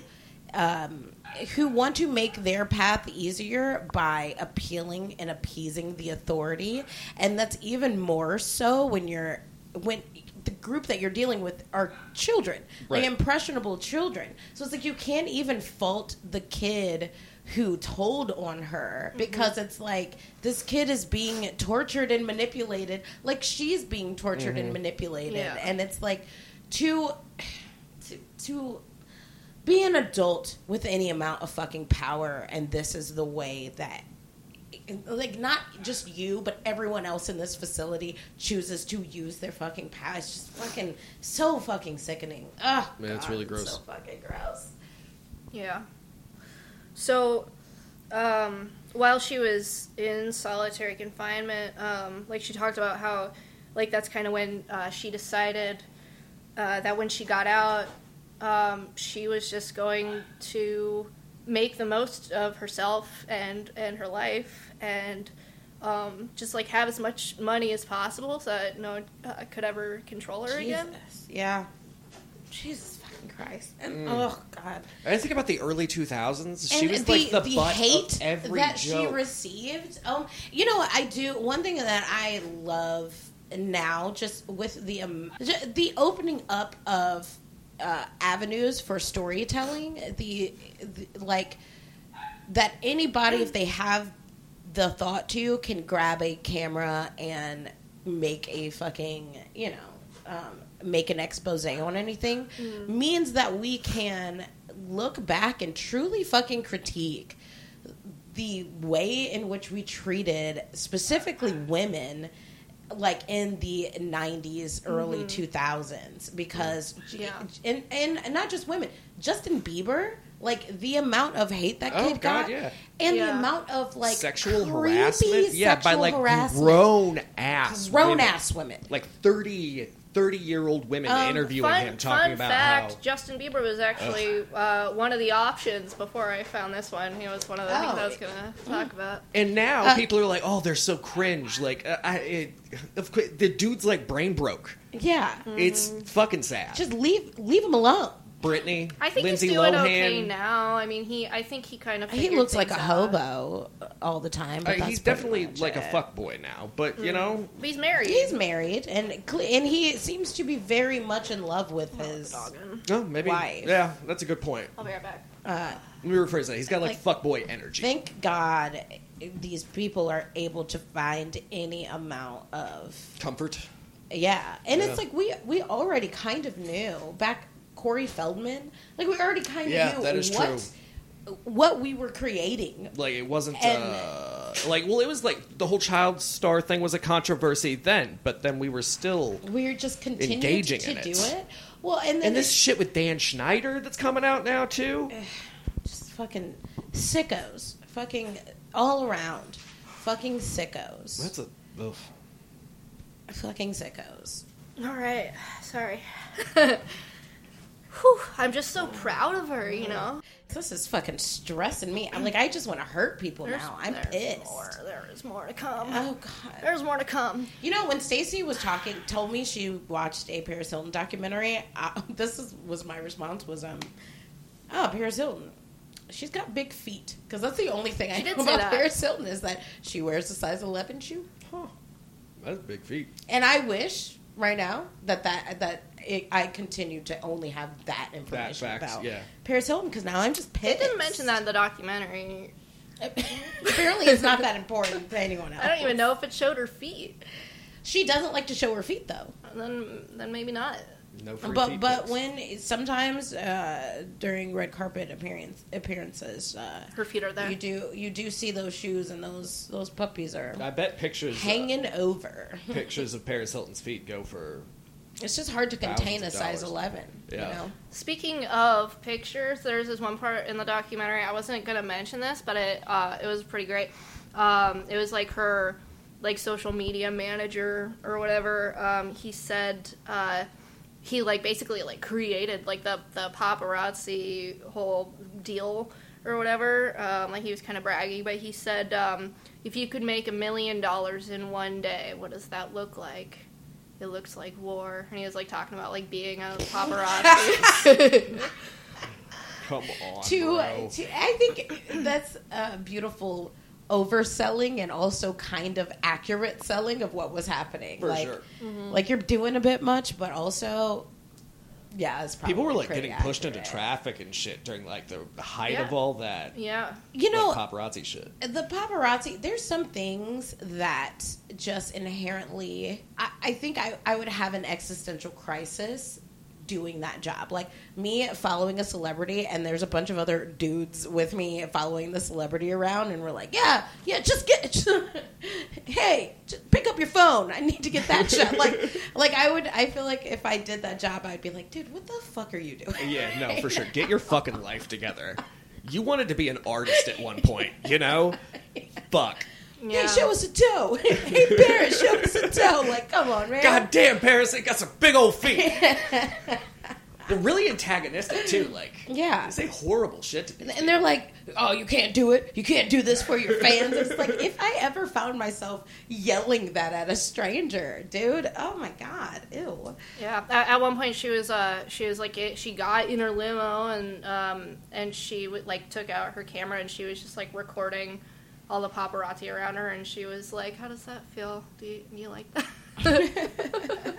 um, who want to make their path easier by appealing and appeasing the authority, and that's even more so when you're when the group that you're dealing with are children, like impressionable children. So it's like you can't even fault the kid who told on her mm-hmm. because it's like this kid is being tortured and manipulated like she's being tortured and mm-hmm. manipulated Yeah. and it's like to to to be an adult with any amount of fucking power and this is the way that like not just you but everyone else in this facility chooses to use their fucking power it's just fucking so fucking sickening Ugh, Man, it's really gross. so fucking gross Yeah. So, um, while she was in solitary confinement, um, like she talked about how, like that's kind of when uh, she decided uh, that when she got out, um, she was just going to make the most of herself and and her life and. Um, just like have as much money as possible so that no one uh, could ever control her again. Yeah. Jesus fucking Christ. And Mm. oh god. I think about the early 2000s. She and was like the, butt hate of every that she received. Um, you know, I do one thing that I love now, just with the um, j- the opening up of uh, avenues for storytelling. The, the like that anybody, if they have the thought to, can grab a camera and make a fucking you know. Um, make an expose on anything means that we can look back and truly fucking critique the way in which we treated specifically women like in the 90s early 2000s because Yeah. and, and not just women justin bieber like the amount of hate that Oh, kid God, got yeah. and the amount of like sexual harassment. Yeah, by like harassment. grown ass, grown women. ass women like 30, 30 year old women Um, interviewing fun, him, talking about. fun about fact: how. Justin Bieber was actually uh, one of the options before I found this one. He was one of the things I was Oh. gonna talk about. And now Uh, people are like, "Oh, they're so cringe." Like, uh, I, it, of course, the dude's like brain broke. yeah It's Mm-hmm. fucking sad. just leave leave him alone Britney, I think Lindsay he's doing Lohan. okay now. I mean, he. I think he kind of. He looks like a hobo all the time. Uh, But that's he's definitely much like a fuck boy now, but you know, But he's married. He's married, and and he seems to be very much in love with his. dogging. no, maybe. Wife. Yeah, that's a good point. I'll be right back. Uh, Let me rephrase that. He's got like, Like- fuck boy energy. thank God these people are able to find any amount of Comfort. yeah, and Yeah. it's like we we already kind of knew back Corey Feldman, like we already kind of Yeah, knew that is what true. what we were creating. Like it wasn't And- uh, like well, it was like the whole child star thing was a controversy then, but then we were still We are just continuing Engaging to in do it. it. Well, and then and this shit with Dan Schneider that's coming out now too. just fucking sickos, fucking all around, fucking sickos, That's a ugh. fucking sickos. All right. Sorry. [laughs] Whew, I'm just so proud of her. You know. This is fucking stressing me. I'm like, I just want to hurt people There's- now. I'm there's pissed. More. There is more to come. Oh god. There's more to come. You know, when Stacy was talking, told me she watched a Paris Hilton documentary. I, [laughs] this is, was my response was, um, oh, Paris Hilton. She's got big feet because that's the only thing I know did say about that. Paris Hilton is that she wears a size 11 shoe. Huh. That's big feet. And I wish right now that that that it, I continue to only have that information facts, about yeah. Paris Hilton because now I'm just pissed. They pissed. didn't mention that in the documentary. [laughs] Apparently, it's not that important to anyone else. I don't even know if it showed her feet. She doesn't like to show her feet though. Then, then maybe not. No free But but pics. when sometimes uh, during red carpet appearance appearances, uh, Her feet are there. you do you do see those shoes and those those puppies are I bet pictures uh, hanging over. pictures of Paris Hilton's feet go for It's just hard to contain a size eleven. Yeah. You know, Speaking of pictures, there's this one part in the documentary. I wasn't gonna mention this, but it uh, it was pretty great. Um, it was like her like social media manager or whatever. Um, he said uh, he like basically like created like the the paparazzi whole deal or whatever. Um, like he was kind of braggy, but he said um, if you could make a million dollars in one day, what does that look like? It looks like war, and he was like talking about like being a paparazzi. [laughs] come on. to, bro. to I think that's a beautiful overselling and also kind of accurate selling of what was happening. For like, sure. Mm-hmm. like you're doing a bit much, but also, yeah, it's probably People were like pretty getting pushed into traffic and shit during like the height Yeah. of all that yeah. You know, like, paparazzi shit. the paparazzi there's some things that just inherently i, I think I, I would have an existential crisis doing that job like me following a celebrity and there's a bunch of other dudes with me following the celebrity around and we're like yeah yeah just get [laughs] hey just pick up your phone i need to get that shot [laughs] like like i would i feel like if i did that job i'd be like dude what the fuck are you doing Yeah, no, for sure. [laughs] Get your fucking life together. You wanted to be an artist at one point, you know? Fuck. Yeah. Hey, show us a toe. [laughs] hey, Paris, show us a toe. Like, come on, man. God damn, Paris, they got some big old feet. [laughs] They're really antagonistic too. Like, Yeah. they say horrible shit to these And they're like, "Oh, you can't do it. You can't do this for your fans." It's like [laughs] if I ever found myself yelling that at a stranger, dude. Oh my god, ew. Yeah. At, at one point, she was uh she was like it, she got in her limo and um and she would like took out her camera and she was just like recording all the paparazzi around her and she was like, "How does that feel? Do you, do you like that?" [laughs]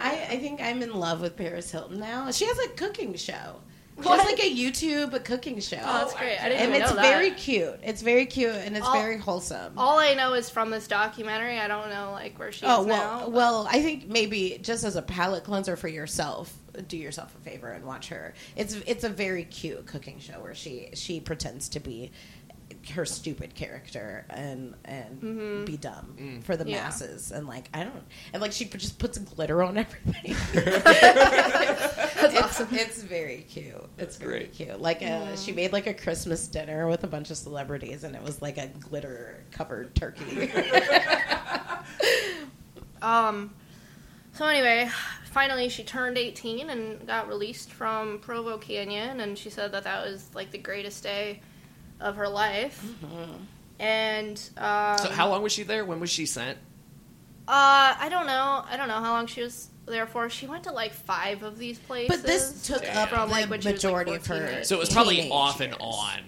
I, I think I'm in love with Paris Hilton now. She has a cooking show. She has like a YouTube cooking show. Oh, that's great. I didn't and even it's know that. very cute. It's very cute and it's All- very wholesome. All I know is from this documentary. I don't know like where she Oh is well, now. well, I think maybe just as a palate cleanser for yourself, do yourself a favor and watch her. It's it's a very cute cooking show where she she pretends to be her stupid character and and be dumb for the Yeah. masses and like I don't and like she just puts glitter on everything. [laughs] That's it's, awesome. it's very cute. It's very great. cute. Like uh she made like a Christmas dinner with a bunch of celebrities, and it was like a glitter covered turkey. [laughs] Um. So anyway, finally she turned 18 and got released from Provo Canyon, and she said that that was like the greatest day of her life. And um, So how long was she there? When was she sent? Uh, I don't know. I don't know how long she was there for. She went to like five of these places. But this took Yeah. up From, like, the when she was, like, majority of her. So it was probably teenage off and on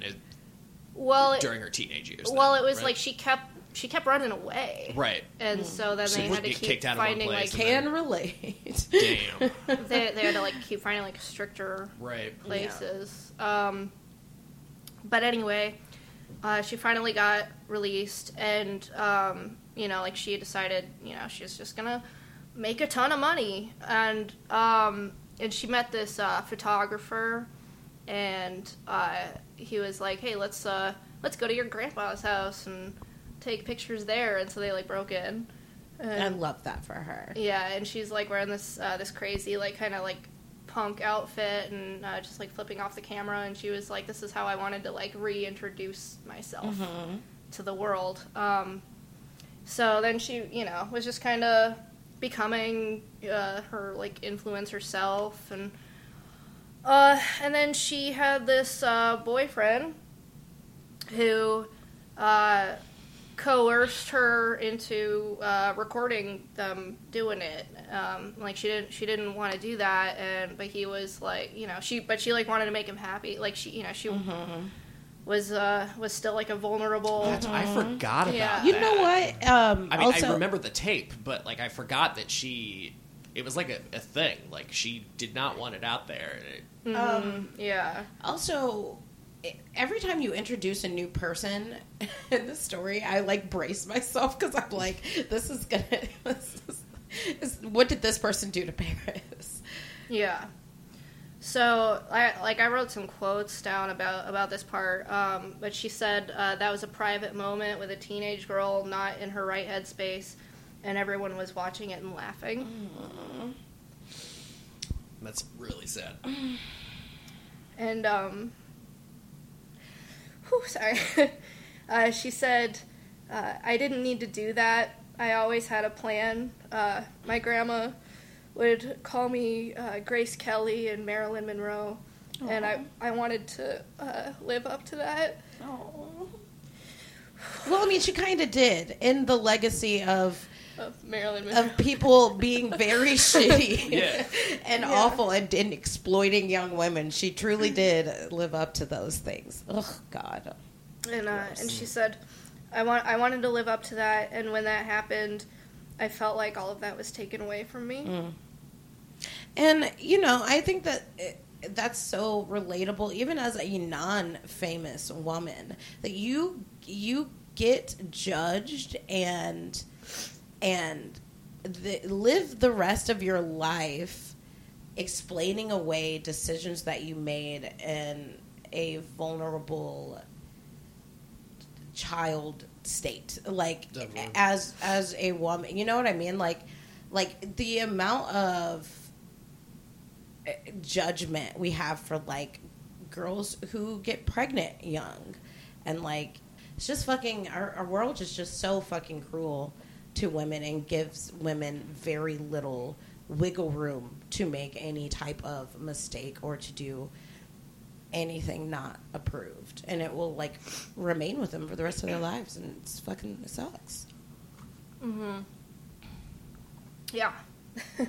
well, during her teenage years. well, then, it was right? like she kept she kept running away, right. and so then So they had to keep kicked out of finding place like and Can relate. Damn. [laughs] they, they had to like keep finding like stricter right. places. Um, but anyway, uh, she finally got released, and um, you know, like she decided, you know, she's just gonna make a ton of money, and um, and she met this uh, photographer, and uh, he was like, "Hey, let's uh, let's go to your grandpa's house and take pictures there," and so they like broke in. And, I love that for her. yeah, and she's like wearing this uh, this crazy like kind of like punk outfit and uh, just like flipping off the camera, and she was like, "This is how I wanted to like reintroduce myself to the world." Um, so then she, you know, was just kind of becoming uh, her like influence herself, and uh, and then she had this uh, boyfriend who. Coerced her into uh, recording them doing it. Um, like she didn't she didn't want to do that, and but he was like you know she but she like wanted to make him happy. Like she you know she was uh, was still like a vulnerable. That's, I forgot about Yeah. You know what? Um, I mean, also, I remember the tape, but like I forgot that she. It was like a, a thing. Like she did not want it out there. and It, um, Yeah, Also, every time you introduce a new person [laughs] in the story, I like brace myself because I'm like, this is gonna. [laughs] This is, is- what did this person do to Paris? yeah. So I like I wrote some quotes down about about this part, um, but she said uh, that was a private moment with a teenage girl not in her right headspace, and everyone was watching it and laughing. that's really sad. And um, whew, sorry. [laughs] uh, she said, uh, "I didn't need to do that. I always had a plan. Uh, my grandma would call me uh, Grace Kelly and Marilyn Monroe, and I I wanted to uh, live up to that." [sighs] Well, I mean, she kind of did in the legacy of Of Marilyn Monroe. of people being very [laughs] shitty Yeah. and Yeah. awful and, and exploiting young women. She truly mm-hmm. did live up to those things. Oh God. and uh, and she said, "I want I wanted to live up to that, and when that happened, I felt like all of that was taken away from me." Mm. And you know, I think that it, that's so relatable, even as a non-famous woman, that you you get judged and and the, live the rest of your life explaining away decisions that you made in a vulnerable child state. Like Definitely. as as a woman you know what i mean? Like like the amount of uh, judgment we have for like girls who get pregnant young. And like it's just fucking our, our world is just so fucking cruel to women and gives women very little wiggle room to make any type of mistake or to do anything not approved and it will like remain with them for the rest of their lives and it's fucking it sucks Mm-hmm. Yeah. [laughs]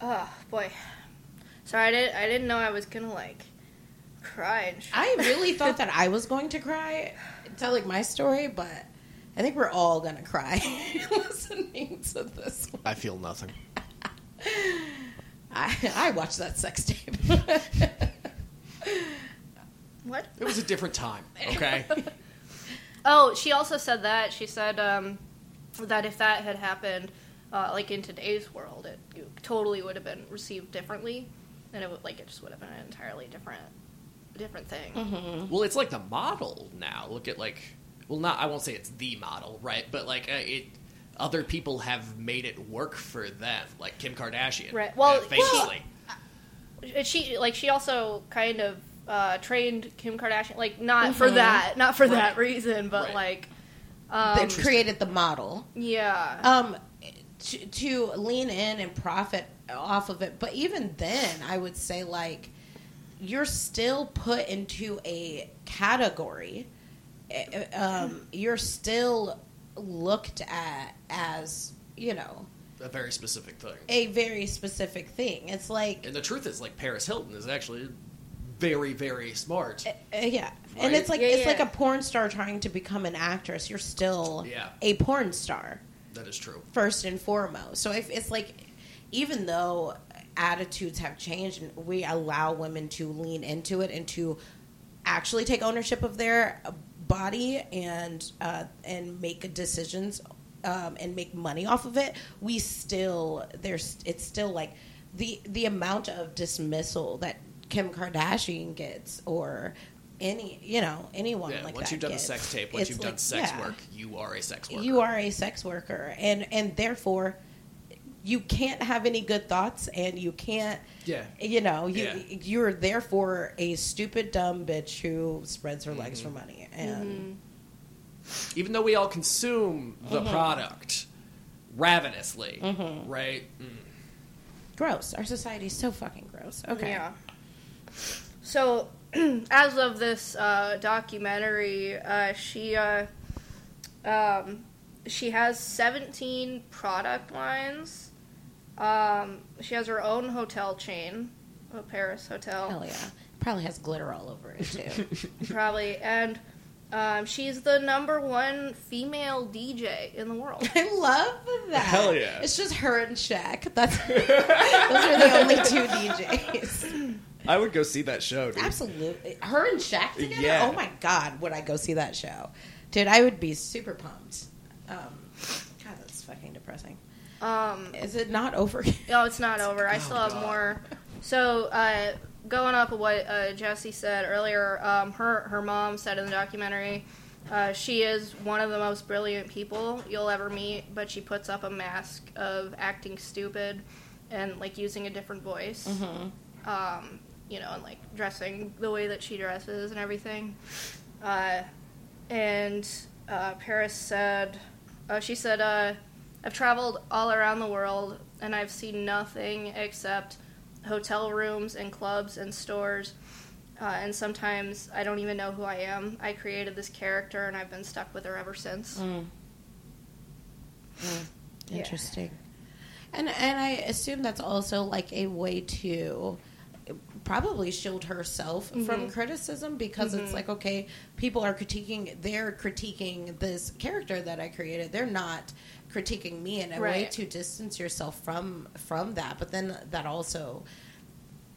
oh boy. Sorry, I didn't. I didn't know I was gonna like cry. And sh- I really thought [laughs] that I was going to cry tell like my story, but I think we're all gonna cry [laughs] listening to this. One. I feel nothing. [laughs] I I watched that sex tape. [laughs] what? It was a different time. Okay. Oh, she also said that. She said um, that if that had happened, uh, like in today's world, it, it totally would have been received differently, and it would like it just would have been an entirely different, different thing. Well, it's like the model now. Look at like, well, not I won't say it's the model, right? But like uh, it, other people have made it work for them, like Kim Kardashian, Right. Well, uh, famously. And she like she also kind of uh, trained Kim Kardashian, like not for that, not for that reason, but Right. like, that um, created the model. yeah, Um, to, to lean in and profit off of it, but even then, I would say like you're still put into a category. Eh, Um, you're still looked at as you know A very specific thing. a very specific thing. It's like And the truth is, like Paris Hilton is actually very, very smart. Uh, yeah, and it's like Yeah, it's like a porn star trying to become an actress. You're still Yeah. a porn star That is true. first and foremost. So if it's like, even though attitudes have changed and we allow women to lean into it and to actually take ownership of their body and uh, and make decisions um, and make money off of it, we still there's it's still like the the amount of dismissal that Kim Kardashian gets or any you know anyone Yeah, like once that you've done gets. a sex tape, once you've like, done sex yeah work, you are a sex worker. you are a sex worker and and therefore you can't have any good thoughts and you can't Yeah. you know you Yeah. you're therefore a stupid dumb bitch who spreads her legs Mm-hmm. for money and Even though we all consume the Mm-hmm. product ravenously, right? Mm. gross our society is so fucking gross okay Yeah. So, [clears throat] as of this uh, documentary, uh, she uh, um, she has 17 product lines. Um, she has her own hotel chain, a Paris hotel, hell yeah probably has glitter all over it too [laughs] probably, and um, she's the number one female DJ in the world. [laughs] i love that Hell yeah. it's just her and Shaq that's [laughs] those are the only two djs I would go see that show, dude. Absolutely. Her and Shaq together? Yeah. Oh my god, would I go see that show? Dude, I would be super pumped. Um, god, that's fucking depressing. Um, Is it not over [laughs] yet? Oh, it's not over. I still have more. So, uh, going up with what uh, Jesse said earlier, um, her her mom said in the documentary, uh, she is one of the most brilliant people you'll ever meet, but she puts up a mask of acting stupid and like using a different voice. Um, you know, and like dressing the way that she dresses and everything. Uh, and uh, Paris said, uh, she said, uh, I've traveled all around the world and I've seen nothing except hotel rooms and clubs and stores. Uh, and sometimes I don't even know who I am. I created this character and I've been stuck with her ever since. Yeah. Interesting. And and I assume that's also like a way to probably shield herself Mm-hmm. from criticism because it's like okay, people are critiquing they're critiquing this character that I created. They're not critiquing me in a way to distance yourself from from that. But then that also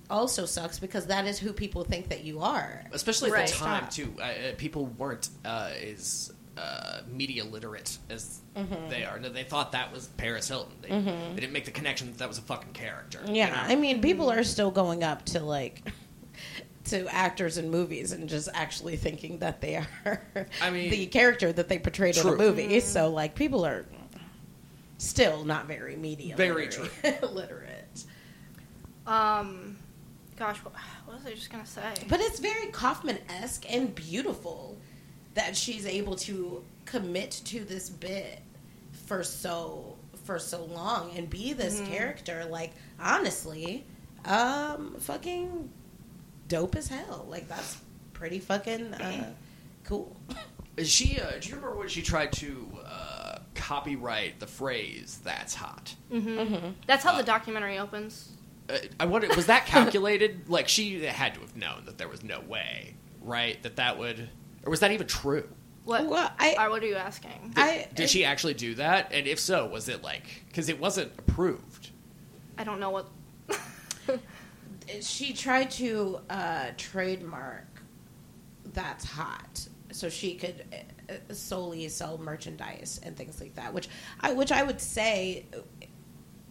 also sucks because that is who people think that you are. Especially at Right. the time, Stop. too. Uh, uh, people weren't uh, as uh, media literate as Mm-hmm. they are. No, They thought that was Paris Hilton. They, they didn't make the connection that that was a fucking character. you Yeah, know? I mean, people are still going up to like [laughs] to actors in movies and just actually thinking that they are I mean- [laughs] the character that they portrayed in a True. movie. So like people are still not very media Very true. [laughs] literate. Um, gosh, what, what was I just gonna say? But it's very Kaufman esque and beautiful that she's able to commit to this bit for so for so long and be this Mm-hmm. character. Like honestly, um, fucking dope as hell. Like that's pretty fucking uh, [clears throat] cool. Is she? Uh, do you remember when she tried to uh, copyright the phrase "That's hot"? That's how the documentary opens. Uh, I wonder, was that [laughs] calculated? like she had to have known that there was no way, right? That that would, or was that even true? What? Well, I- uh, what are you asking? I Did she actually do that? And if so, was it like because it wasn't approved? I don't know what. [laughs] she tried to uh, trademark that's hot so she could uh, uh, solely sell merchandise and things like that which I, which I would say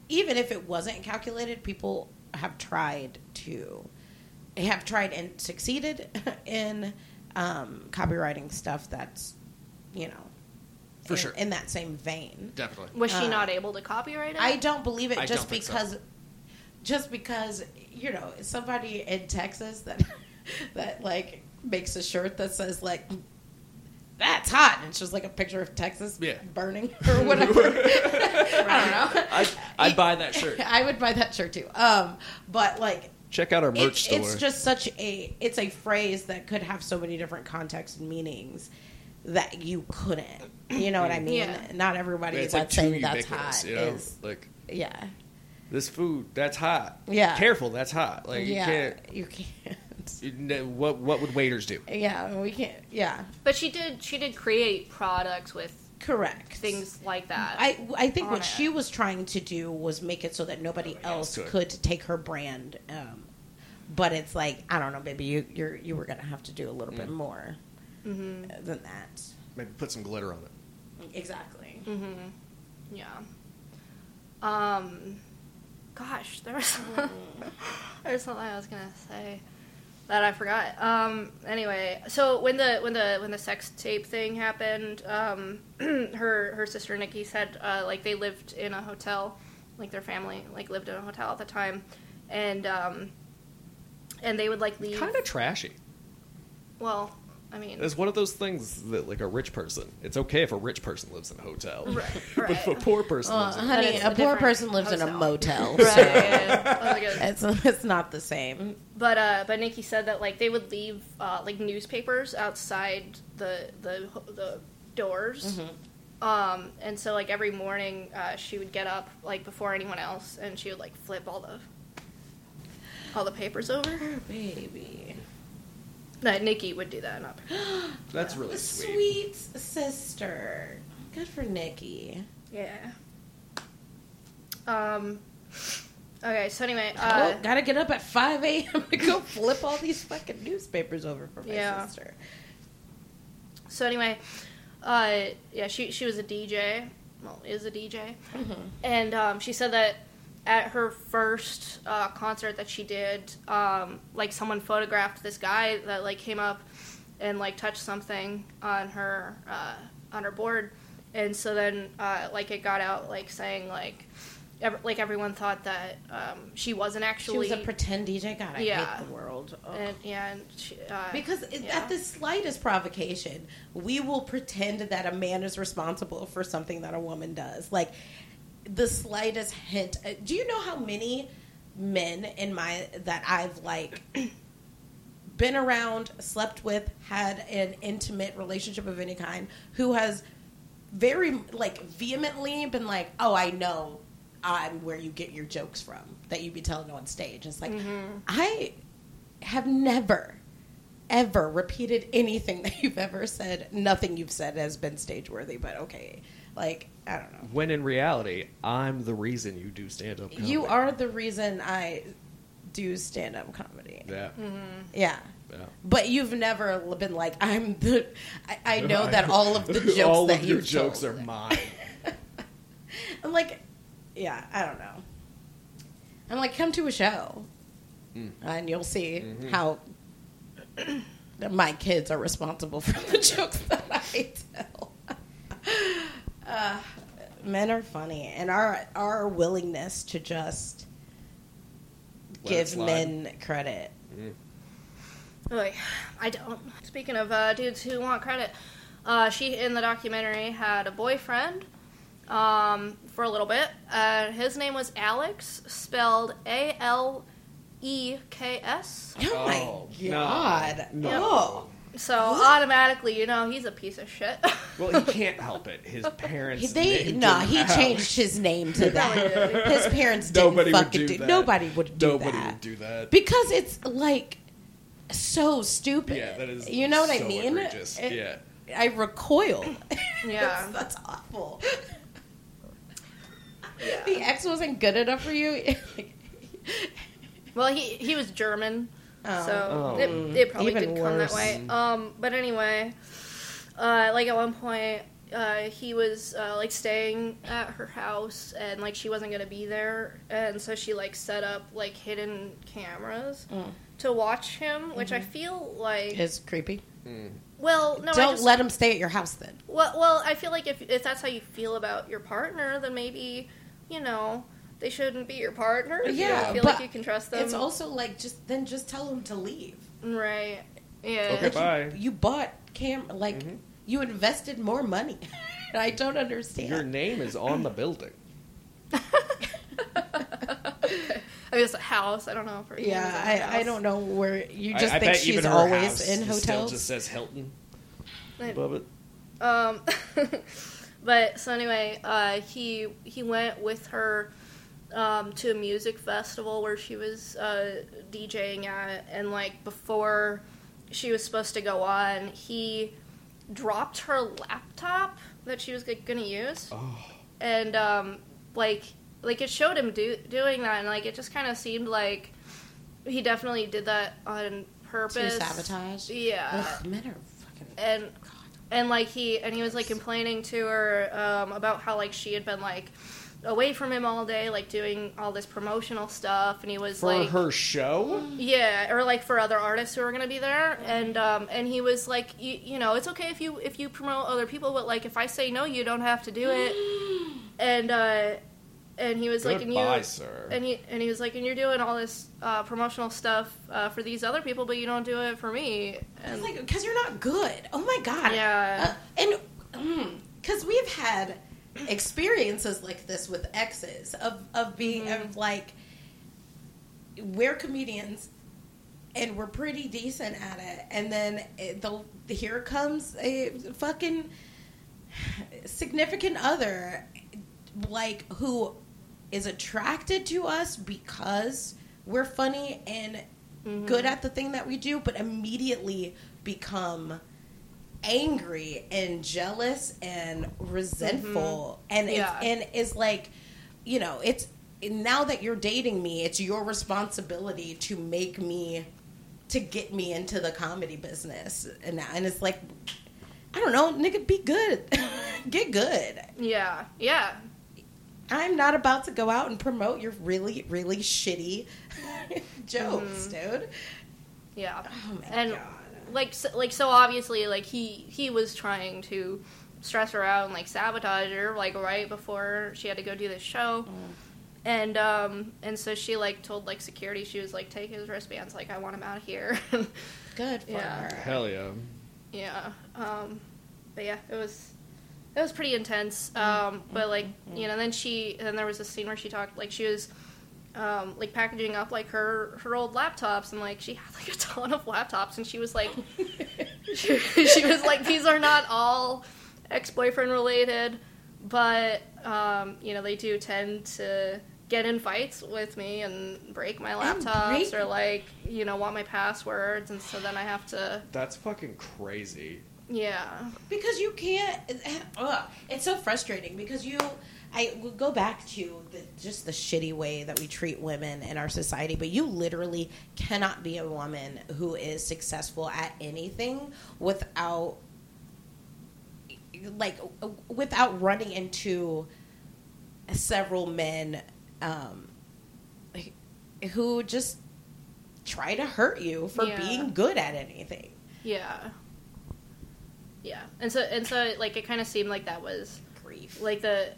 even if it wasn't calculated people have tried to have tried and succeeded [laughs] in um, copyrighting stuff that's you know For in, sure. in that same vein Definitely. Was she Uh, not able to copyright it? I don't believe it I just don't so. because just because you know somebody in Texas that [laughs] that like makes a shirt that says like that's hot and it's just like a picture of Texas Yeah. burning [laughs] or whatever. [laughs] I don't know. I'd, I'd buy that shirt. [laughs] I would buy that shirt too. Um, but like Check out our merch it, store. it's just such a it's a phrase that could have so many different contexts and meanings that you couldn't. You know what I [clears throat] mean? Yeah. Not everybody It's that's like saying that's hot you know? is Like yeah. this food, that's hot. Yeah. Careful, that's hot. Like yeah. you can't. You can't. You know, what what would waiters do? Yeah, we can't. Yeah, But she did she did create products with correct. things like that. I I think what it. she was trying to do was make it so that nobody else could. could take her brand. Um, but it's like I don't know, baby. You you're you were gonna have to do a little bit more hmm than that. Maybe put some glitter on it. Exactly. hmm Yeah. Um, gosh, there was [laughs] there was something I was gonna say that I forgot. Um, anyway, so when the when the when the sex tape thing happened, um, [clears throat] her her sister Nikki said uh, like they lived in a hotel, like their family like lived in a hotel at the time, and um, and they would like leave. Kind of trashy. Well, I mean, It's one of those things that, like a rich person, it's okay if a rich person lives in a hotel, Right, [laughs] but if a poor person Well, lives in honey, it's a a poor person lives in a motel, right? so yeah. Oh my goodness. it's it's not the same. But uh, but Nikki said that like they would leave uh, like newspapers outside the the the doors. Um, and so like every morning uh, she would get up like before anyone else and she would like flip all the all the papers over. Baby, No, Nikki would do that. Not [gasps] That's really [gasps] sweet. sweet sister. Good for Nikki. yeah. Um. Okay, so anyway, uh, well, gotta get up at 5 a.m. to go flip all these fucking newspapers over for my Yeah. sister. So anyway, uh, yeah, she she was a DJ. Well, is a DJ, and um, she said that at her first uh, concert that she did, um, like someone photographed this guy that like came up and like touched something on her uh, on her board, and so then uh, like it got out like saying like. Ev- like everyone thought that um, she wasn't actually. She was a pretend DJ. God, I Yeah. hate the world. And yeah, and she, uh, Because it- yeah. at the slightest provocation, we will pretend that a man is responsible for something that a woman does. Like the slightest hint. uh, Do you know how many men in my that I've like [clears throat] been around, slept with, had an intimate relationship of any kind, who has very like vehemently been like, "Oh, I know." I'm where you get your jokes from that you'd be telling on stage. It's like I have never ever repeated anything [laughs] that you've ever said. Nothing you've said has been stage worthy, but okay. Like, I don't know. When in reality, I'm the reason you do stand up. You are the reason I do stand up comedy. Yeah. Yeah. yeah. But you've never been like, I'm the. I, I [laughs] know that all of the [laughs] jokes all that of your jokes told. are mine. [laughs] I'm like, yeah, I don't know. I'm like, come to a show, Mm. and you'll see Mm-hmm. how [coughs] my kids are responsible for the jokes that I tell. uh, men are funny, and our our willingness to just Let give men credit. Like, I don't. Speaking of uh, dudes who want credit, uh, she in the documentary had a boyfriend um, for a little bit. Uh, his name was Alex, spelled A L E K S. Oh, Oh, my no. god! No. Oh. So automatically, you know, he's a piece of shit. [laughs] Well, he can't help it. His [laughs] parents. They named no, him he Alex. changed his name to that. [laughs] His parents didn't Nobody would fucking do that. Nobody would do Nobody that would do that. because it's like so stupid. Yeah, that is You know what I mean? egregious. It- Yeah. I recoil. Yeah. that's, that's awful. Yeah. The ex wasn't good enough for you. Well, he he was German, Oh. so Oh. it, it probably Even did come that way. Um, but anyway, uh, like at one point, uh, he was uh, like staying at her house, and like she wasn't gonna be there, and so she like set up like hidden cameras Mm. to watch him, which Mm-hmm. I feel like. is creepy. well, no, Don't just, let him stay at your house then. Well, well, I feel like if if that's how you feel about your partner, then maybe you know they shouldn't be your partner. if you Yeah, don't feel but like you can trust them. It's also like just then just tell them to leave. right. Yeah. Okay, Like, bye. You, you bought cam like you invested more money. [laughs] I don't understand. Your name is on the building. [laughs] [laughs] I mean, it's a house. I don't know. For Yeah, I, I don't know where you just I, I think bet she's always house in Still hotels. just says Hilton I, above it. Um, but so anyway, uh, he he went with her um, to a music festival where she was uh, DJing at, and like before she was supposed to go on, he dropped her laptop that she was like, gonna use, Oh. and um, like like it showed him do, doing that, and like it just kind of seemed like he definitely did that on purpose. To sabotage. Yeah, Ugh, men are fucking. and God. and like he and he was like complaining to her um, about how like she had been like away from him all day like doing all this promotional stuff and he was like For like her show? yeah or like for other artists who are going to be there and um and he was like you, you know it's okay if you if you promote other people but like if i say no you don't have to do it [gasps] and uh and he was like and you Goodbye, sir. and he and he was like and you're doing all this uh, promotional stuff uh, for these other people but you don't do it for me and like because you're not good. Oh my god. Yeah. Uh, and because we've had experiences like this with exes of of being Mm-hmm. of like we're comedians and we're pretty decent at it, and then it, the here comes a fucking significant other like who is attracted to us because we're funny and good at the thing that we do but immediately become angry and jealous and resentful mm-hmm. and it's, Yeah. and is like you know it's now that you're dating me it's your responsibility to make me to get me into the comedy business and and it's like I don't know, nigga, be good. [laughs] Get good. yeah yeah I'm not about to go out and promote your really, really shitty [laughs] jokes, mm-hmm. dude. Yeah. Oh my and God. Like so, like so obviously like he he was trying to stress her out and like sabotage her like right before she had to go do this show. And um and so she like told like security she was like take his wristbands like I want him out of here. [laughs] Good for Yeah. her. Hell yeah. yeah. Um but yeah, it was it was pretty intense. Mm-hmm. Um but like, you know, then she then there was a scene where she talked like she was um, like packaging up like her her old laptops and like she had like a [laughs] ton of laptops and she was like [laughs] she, she was like these are not all ex-boyfriend related but um, you know they do tend to get in fights with me and break my laptops break- or like you know want my passwords and so then i have to That's fucking crazy. yeah Because you can't. Ugh, it's so frustrating because you. I will go back to the, just the shitty way that we treat women in our society, but you literally cannot be a woman who is successful at anything without, like, without running into several men um, who just try to hurt you for Yeah. being good at anything. yeah yeah and so and so like it kind of seemed like that was Grief. like the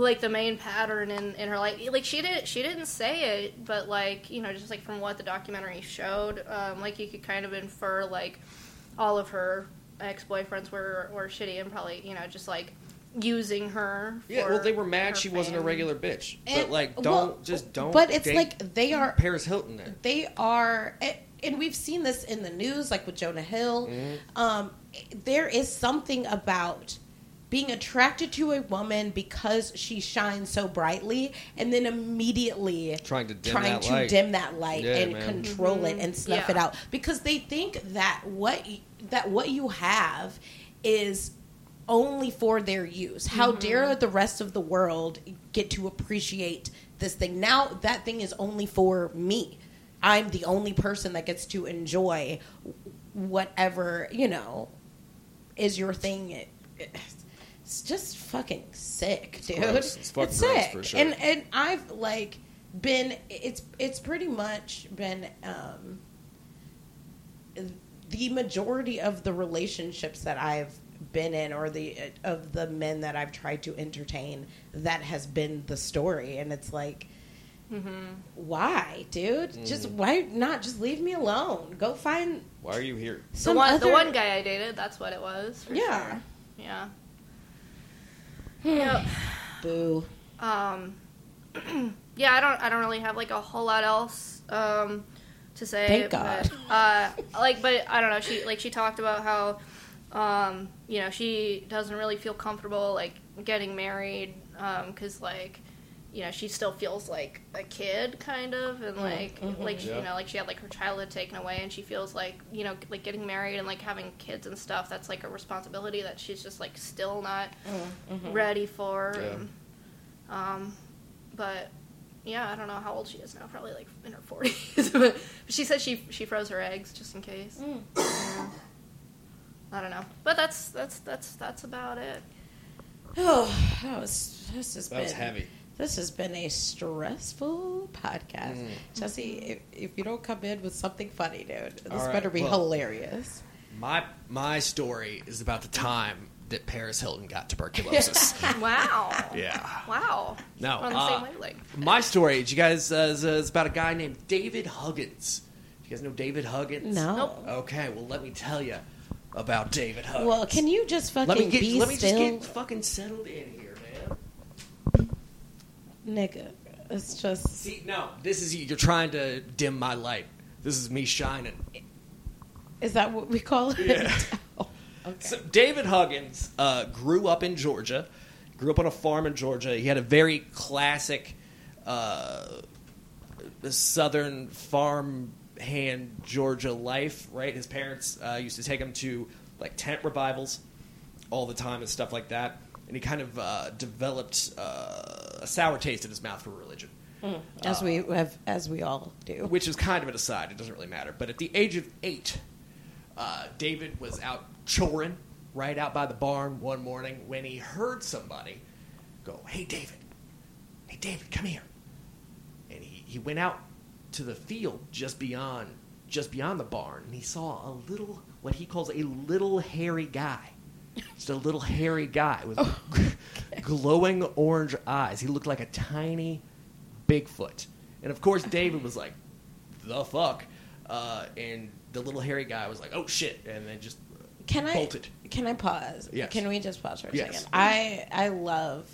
like the main pattern in, in her life like she didn't she didn't say it but like you know just like from what the documentary showed um, like you could kind of infer like all of her ex-boyfriends were were shitty and probably you know just like using her Yeah, well, they were mad she wasn't a regular bitch. but And- like, don't well, just don't. But it's date like they are Paris Hilton. It. they are and- and we've seen this in the news like with jonah hill um, there is something about being attracted to a woman because she shines so brightly and then immediately Trying to dim trying that to light. dim that light Yeah, and man. control it mm-hmm. and snuff Yeah. it out because they think that what that what you have is only for their use. How mm-hmm. dare the rest of the world get to appreciate this thing? Now that thing is only for me. I'm the only person that gets to enjoy whatever, you know, is your thing. It- it's just fucking sick, dude. gross. It's fucking gross, sick. for sure. And and I've like been it's it's pretty much been um the majority of the relationships that I've been in or the of the men that I've tried to entertain that has been the story and it's like why dude just Mm-hmm. why not just leave me alone go find Why are you here? the one other the one guy i dated that's what it was for Yeah. sure. yeah yeah [sighs] boo Um, [clears throat] yeah, I don't, I don't really have like a whole lot else um, to say. Thank God. But, [laughs] uh, like, but I don't know. She like she talked about how um, you know, she doesn't really feel comfortable like getting married because like you know she still feels like a kid kind of and mm-hmm. like mm-hmm. like Yeah. you know like she had like her childhood taken away and she feels like you know like getting married and like having kids and stuff that's like a responsibility that she's just like still not mm-hmm. ready for Yeah. and, um but yeah i don't know how old she is now probably like in her 40s [laughs] but she said she she froze her eggs just in case mm. Yeah. i don't know but that's that's that's that's about it Oh, that was this has That been was heavy. This has been a stressful podcast, Mm. Jesse. If, if you don't come in with something funny, dude, this All right, better be well- hilarious. My My story is about the time that Paris Hilton got tuberculosis. [laughs] wow yeah. wow No, We're on the uh, same wavelength My story, do you guys, uh, is, uh, is about a guy named David Huggins. Do you guys know David Huggins? No. Nope. Okay, well, let me tell you about David Huggins. Well, can you just fucking let me get, be let me still, just get fucking settled in here, man. Nigga? It's just See, no, this is you. You're trying to dim my light. This is me shining. is that what we call it? Yeah. [laughs] Oh, okay. So David Huggins uh, grew up in Georgia. Grew up on a farm in Georgia. He had a very classic uh, southern farm hand Georgia life. Right, his parents uh, used to take him to like tent revivals all the time and stuff like that. And he kind of uh, developed uh, a sour taste in his mouth for religion. as we have, as we all do. which is kind of an aside. It doesn't really matter. But at the age of eight, uh, David was out choring right out by the barn one morning when he heard somebody go, "Hey, David! Hey, David, come here!" And he, he went out to the field just beyond just beyond the barn, and he saw a little what he calls a little hairy guy. Just a little hairy guy with [laughs] glowing orange eyes. He looked like a tiny Bigfoot. And of course, David was like, the fuck? Uh, and the little hairy guy was like, oh shit. And then just Can I bolted. can I pause? Yes. Can we just pause for a Yes. second? I I love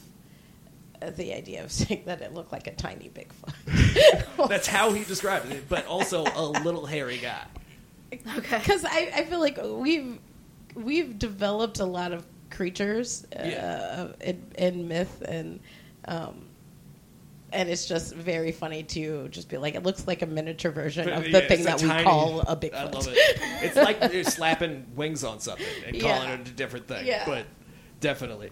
the idea of [laughs] saying that it looked like a tiny Bigfoot. [laughs] That's how he described it, but also a little hairy guy. okay Because I, I feel like we've we've developed a lot of creatures uh, Yeah. in, in myth and um, and it's just very funny to just be like it looks like a miniature version of the Yeah, thing that a we call a Bigfoot. I love it. It's like they're [laughs] slapping wings on something and calling Yeah. it a different thing. Yeah. But definitely.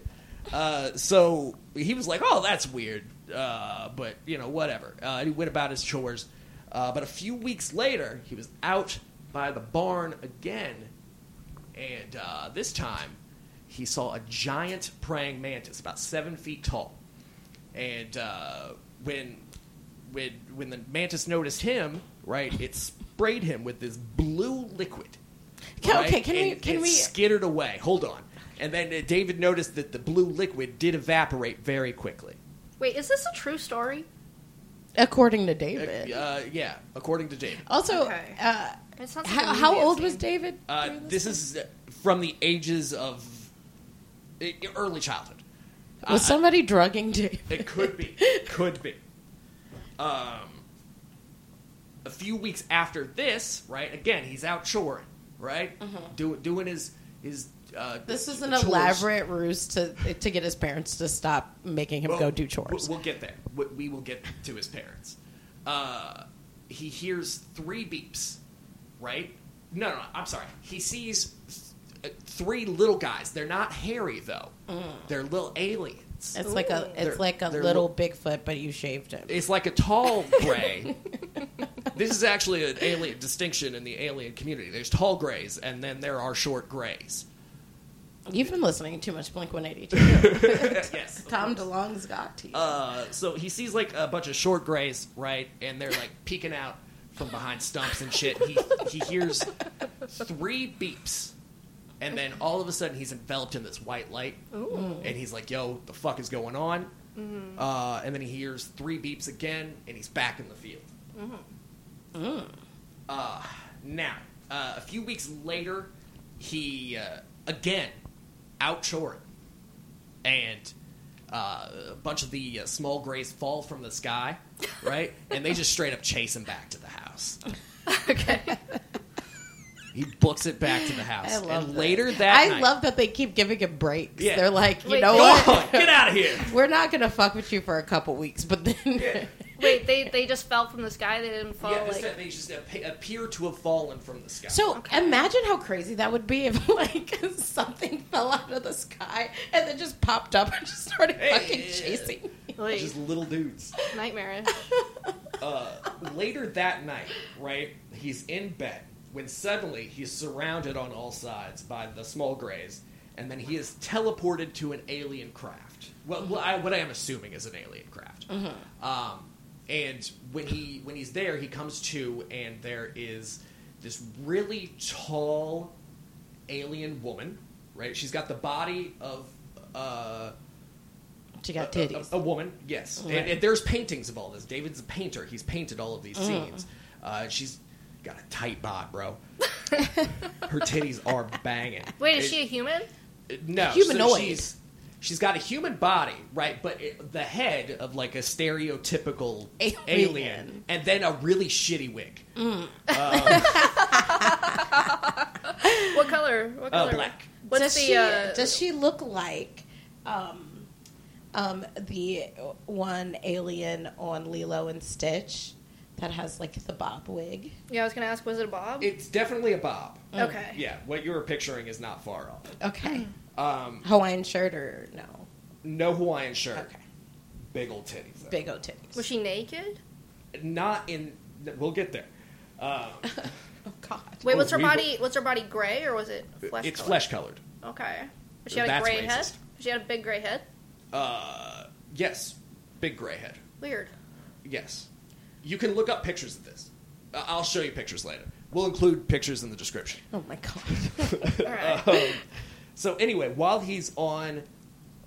Uh, so he was like, "Oh, that's weird," uh, but you know, whatever. Uh, and he went about his chores. Uh, but a few weeks later, he was out by the barn again, and uh, this time he saw a giant praying mantis, about seven feet tall. And uh, when when when the mantis noticed him, right, it sprayed him with this blue liquid. Okay, right? okay, can we- can it we- skittered away? Hold on. And then uh, David noticed that the blue liquid did evaporate very quickly. wait is this a true story According to Uh, David. uh, yeah, according to David. also, Okay. It sounds like how, movie how old was. David? Uh, during this is uh, from the ages of early childhood. was Uh, somebody drugging David? It could be. [laughs] Could be. Um, a few weeks after this, right? Again, he's out choring, right? Do, doing his his. Uh, This is an chores. elaborate ruse to to get his parents to stop making him Well, go do chores. We'll, we'll get there. We, we will get to his parents. Uh, he hears three beeps, right? No, no, no, I'm sorry. He sees th- three little guys. They're not hairy though. They're little aliens. It's like a They're- it's like a they're little li- Bigfoot, but you shaved him. It's like a tall gray. [laughs] this is actually an alien distinction in the alien community. There's tall grays, and then there are short grays. You've been listening too much Blink One Eighty Two. [laughs] yes. [laughs] Tom DeLonge's got to you. Uh, so he sees like a bunch of short grays, right, and they're like peeking out from behind stumps and shit. He he hears three beeps, and then all of a sudden he's enveloped in this white light, and he's like, "Yo, the fuck is going on?" Uh, and then he hears three beeps again, and he's back in the field. Uh, now, uh, a few weeks later, he uh, again out choring, and uh, a bunch of the uh, small grays fall from the sky, right? and they just straight up chase him back to the house. [laughs] okay He books it back to the house. I love and that. later that I night, love that they keep giving him breaks. Yeah. They're like, you Wait, know Go what? on, get out of here. [laughs] We're not gonna fuck with you for a couple weeks, but then Wait, they they just fell from the sky. They didn't fall yeah, like. they just appear to have fallen from the sky. So Okay. imagine how crazy that would be if [laughs] like [laughs] something fell out of the sky and then just popped up and just started Hey. fucking chasing me. Like, just little dudes. nightmarish. [laughs] uh, later that night, right, he's in bed when suddenly he's surrounded on all sides by the small grays, and then he is teleported to an alien craft. Well, well I, what I am assuming is an alien craft. Um, and when he when he's there, he comes to, and there is this really tall alien woman. Right, she's got the body of. Uh, She got a- a- titties. A, woman, yes. And, Right. and there's paintings of all this. David's a painter. He's painted all of these Mm. scenes. Uh, she's got a tight bod, bro. Her titties are banging. [laughs] Wait, is It- she a human? no so Humanoid. she's, she's got a human body, right? But it, the head of like a stereotypical alien, Alien. and then a really shitty wig. [laughs] What color? What Uh, color? black. What's does the? she uh, does she look like um um the one alien on Lilo and Stitch that has like the bob wig? yeah, I was gonna ask. Was it a bob? It's definitely a bob. okay. Yeah, what you were picturing is not far off. Okay. Um, Hawaiian shirt or no? no Hawaiian shirt. Okay. Big old titties. though. Big O titties. Was she naked? not in. We'll get there. Um, [laughs] oh God. Wait, Oh, what's her body? What's her body gray or was it flesh? Colored? It's flesh colored. Okay. But she had a That's gray head. She had a big gray head. Uh, yes, big gray head. Weird. Yes, you can look up pictures of this. Uh, I'll show you pictures later. We'll include pictures in the description. Oh my God. [laughs] All right. Um, so anyway, while he's on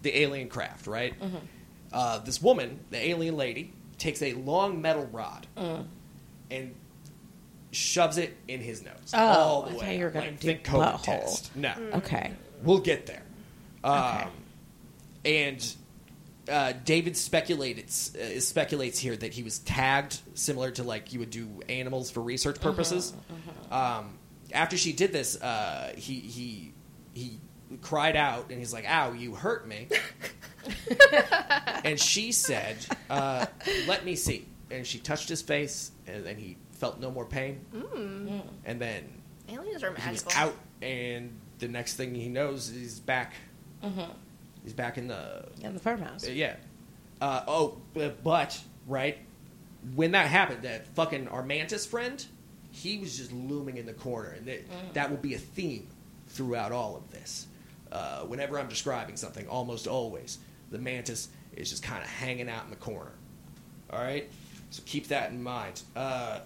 the alien craft, right? Mm-hmm. Uh, this woman, the alien lady, takes a long metal rod Mm. and shoves it in his nose Oh, all the I way. You're gonna like, do think COVID test. No, okay. We'll get there. Um, Okay. And uh, David speculates uh, speculates here that he was tagged similar to like you would do animals for research purposes. Um, after she did this, uh, he he he cried out and he's like, "Ow, you hurt me!" [laughs] and she said, uh, "Let me see." And she touched his face, and then he felt no more pain. And then Aliens are he was magical. out, and the next thing he knows, he's back. He's back in the In the farmhouse. yeah. Uh, oh, but, but right when that happened, that fucking our mantis friend, he was just looming in the corner, and that, that will be a theme throughout all of this. Uh, whenever I'm describing something, almost always the mantis is just kind of hanging out in the corner. All right, so keep that in mind. Uh,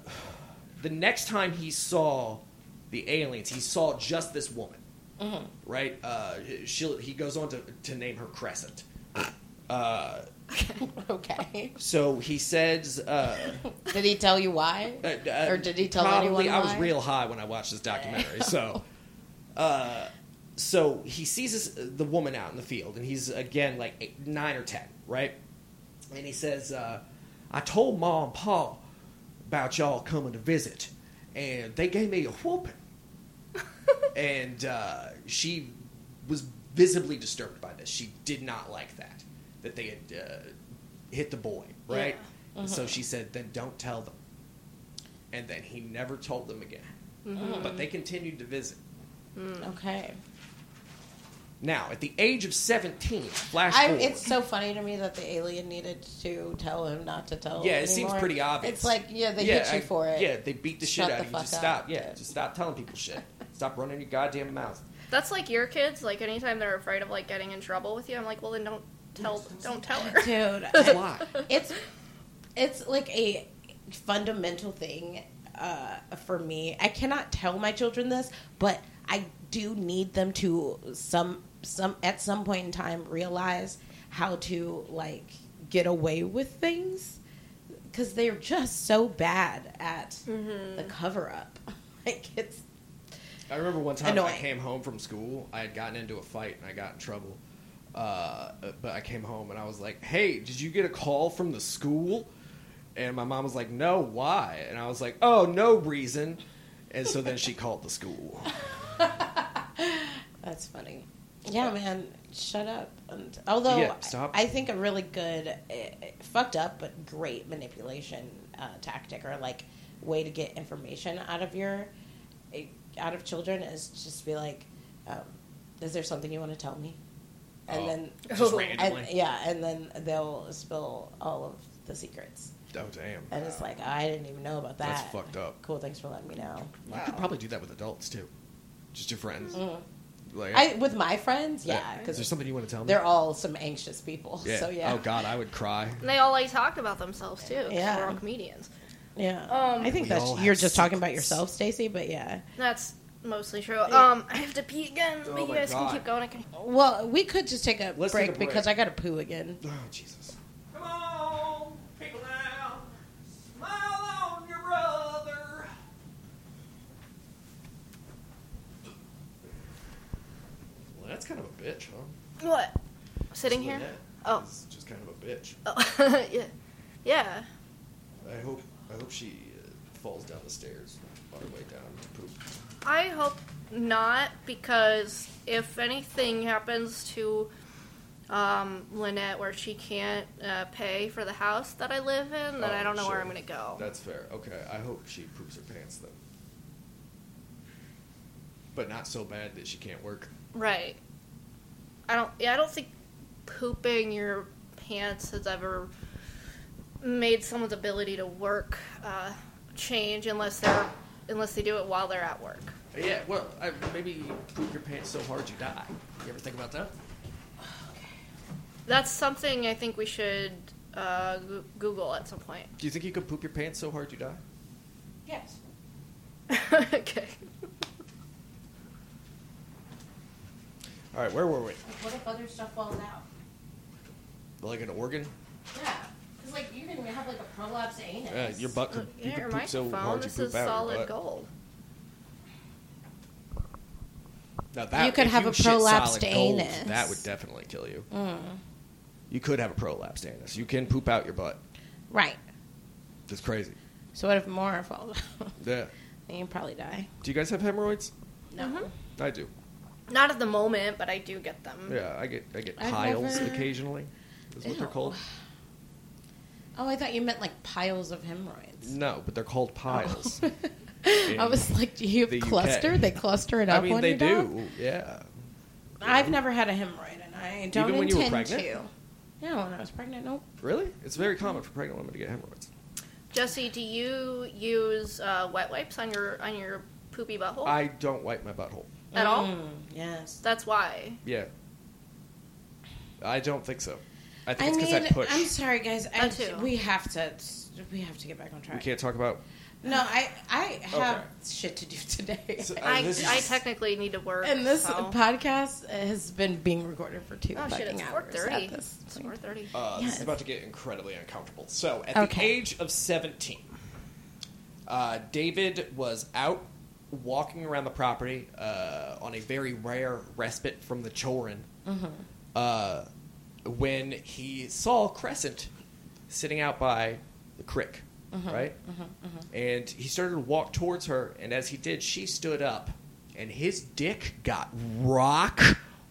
the next time he saw the aliens, he saw just this woman right? Uh, she he goes on to, to name her Crescent. Uh, [laughs] Okay. so he says, uh, [laughs] Did he tell you why? uh, uh, Or did he tell probably, anyone I was real high when I watched this documentary. So, [laughs] uh, so he sees this, the woman out in the field, and he's again like eight, nine or ten, right? And he says, uh, "I told Ma and Pa about y'all coming to visit, and they gave me a whooping." [laughs] and uh, she was visibly disturbed by this. She did not like that that they had uh, hit the boy, right? And So she said, "Then don't tell them." And then he never told them again. But they continued to visit. Okay. Now, at the age of seventeen, flash I, forward. it's so funny to me that the alien needed to tell him not to tell. yeah, it seems pretty obvious. It's like yeah, they Yeah, hit you I- for it. Yeah, they beat the Shut shit out the of you. Just up. stop. Yeah, Yeah. just stop telling people shit. Stop running your goddamn mouth. That's like your kids. Like anytime they're afraid of like getting in trouble with you, I'm like, well then don't tell, don't tell her. dude. [laughs] Why? it's it's like a fundamental thing uh, for me. I cannot tell my children this, but I do need them to some some at some point in time realize how to like get away with things because they're just so bad at the cover up. [laughs] Like it's I remember one time I Annoying. came home from school. I had gotten into a fight and I got in trouble. Uh, but I came home and I was like, "Hey, did you get a call from the school?" And my mom was like, "No, why?" And I was like, "Oh, no reason. And so then she [laughs] called the school. [laughs] That's funny. Yeah, man, shut up. And although Yeah, stop. I think a really good, eh, fucked up but great manipulation uh, tactic or like way to get information out of your eh, out of children is just be like, um, "Is there something you want to tell me?" And Oh, then just Oh. randomly. and, yeah, and then they'll spill all of the secrets, oh damn. and it's like I didn't even know about that. That's fucked up. Cool, thanks for letting me know. You could probably do that with adults too. Just your friends. Mm. Like, I with my friends, yeah, is because there's something you want to tell me? they're all some anxious people. yeah. So yeah. Oh god, I would cry. And they all like talk about themselves too. 'cause Yeah. We're all comedians. Yeah. Um, I think that's you're just talking about yourself, Stacy, but yeah. That's mostly true. Um, I have to pee again, Oh but you my guys God. can keep going. I can... Well, we could just take a, Let's break, take a break. because I got to poo again. Oh Jesus. Come on, people now. Smile on your brother. Well, that's kind of a bitch, huh? What? Sitting here? Lynette Oh. is just kind of a bitch. Oh, yeah. [laughs] Yeah. I hope I hope she uh, falls down the stairs on her way down to poop. I hope not, because if anything happens to um, Lynette where she can't uh, pay for the house that I live in, then Oh, I don't know where sure. I'm going to go. That's fair. Okay, I hope she poops her pants then. But not so bad that she can't work. Right. I don't. Yeah, I don't think pooping your pants has ever made someone's ability to work uh, change unless they're unless they do it while they're at work. Yeah, well, I, maybe you poop your pants so hard you die. You ever think about that? That's something I think we should uh, Goo- Google at some point. Do you think you could poop your pants so hard you die? Yes. [laughs] okay. All right, where were we? What if other stuff falls out? Like an organ? Yeah. Because, like, you can have, like, a prolapse anus. Uh, your butt could, you Yeah, could your poop so hard you This poop is out your solid butt. gold. Now that, You could if have you a shit prolapsed solid gold, anus. That would definitely kill you. Mm. You could have a prolapsed anus. You can poop out your butt. Right. That's crazy. So what if more falls [laughs] out? Yeah. then you probably die. Do you guys have hemorrhoids? No. Mhm. I do. Not at the moment, but I do get them. Yeah, I get I get I've piles never- occasionally. Is what they're Ew. called. Oh, I thought you meant, like, piles of hemorrhoids. No, but they're called piles. Oh. [laughs] I was like, do you the have UK. cluster? They cluster it up. I up mean, on they your do. dog? Yeah. I've never had a hemorrhoid, and I don't Even when you were pregnant? to. Yeah, when I was pregnant, nope. Really? It's very common for pregnant women to get hemorrhoids. Jesse, do you use uh, wet wipes on your on your poopy butthole I don't wipe my butthole. at all? Mm, Yes. That's why. Yeah. I don't think so. I I think it's because mean, I push. I'm sorry, guys. I, too. we have to. We have to get back on track. we can't talk about. No, I I have Okay. shit to do [laughs] today. So, uh, I, is- I technically need to work. and this so- podcast has been being recorded for two Oh fucking shit! It's four hours. thirty. at this It's point. four thirty. Uh, Yes. This is about to get incredibly uncomfortable. So, at Okay. the age of 17, uh, David was out walking around the property uh, on a very rare respite from the children Mm-hmm. When he saw Crescent sitting out by the creek, Mm-hmm. right? And he started to walk towards her, and as he did, she stood up, and his dick got rock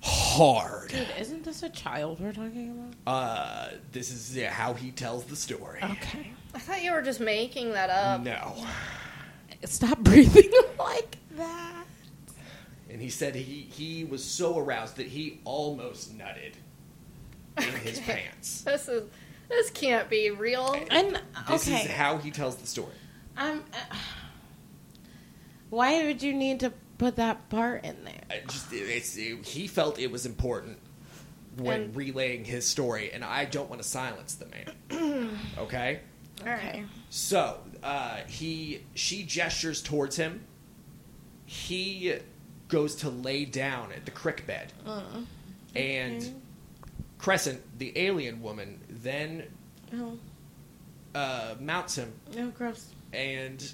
hard. Dude, isn't this a child we're talking about? Uh, this is yeah, how he tells the story. Okay. I thought you were just making that up. No. Stop breathing [laughs] like that. And he said he, he was so aroused that he almost nutted in his pants. [laughs] This is this can't be real. And This okay, is how he tells the story. um, uh, why would you need to put that part in there? I just it's, it- he felt it was important when And- relaying his story, and I don't want to silence the man. [clears throat] okay, All right. so uh, he she gestures towards him. He goes to lay down at the crick bed, and Crescent, the alien woman, then Oh, uh, mounts him, no, gross. and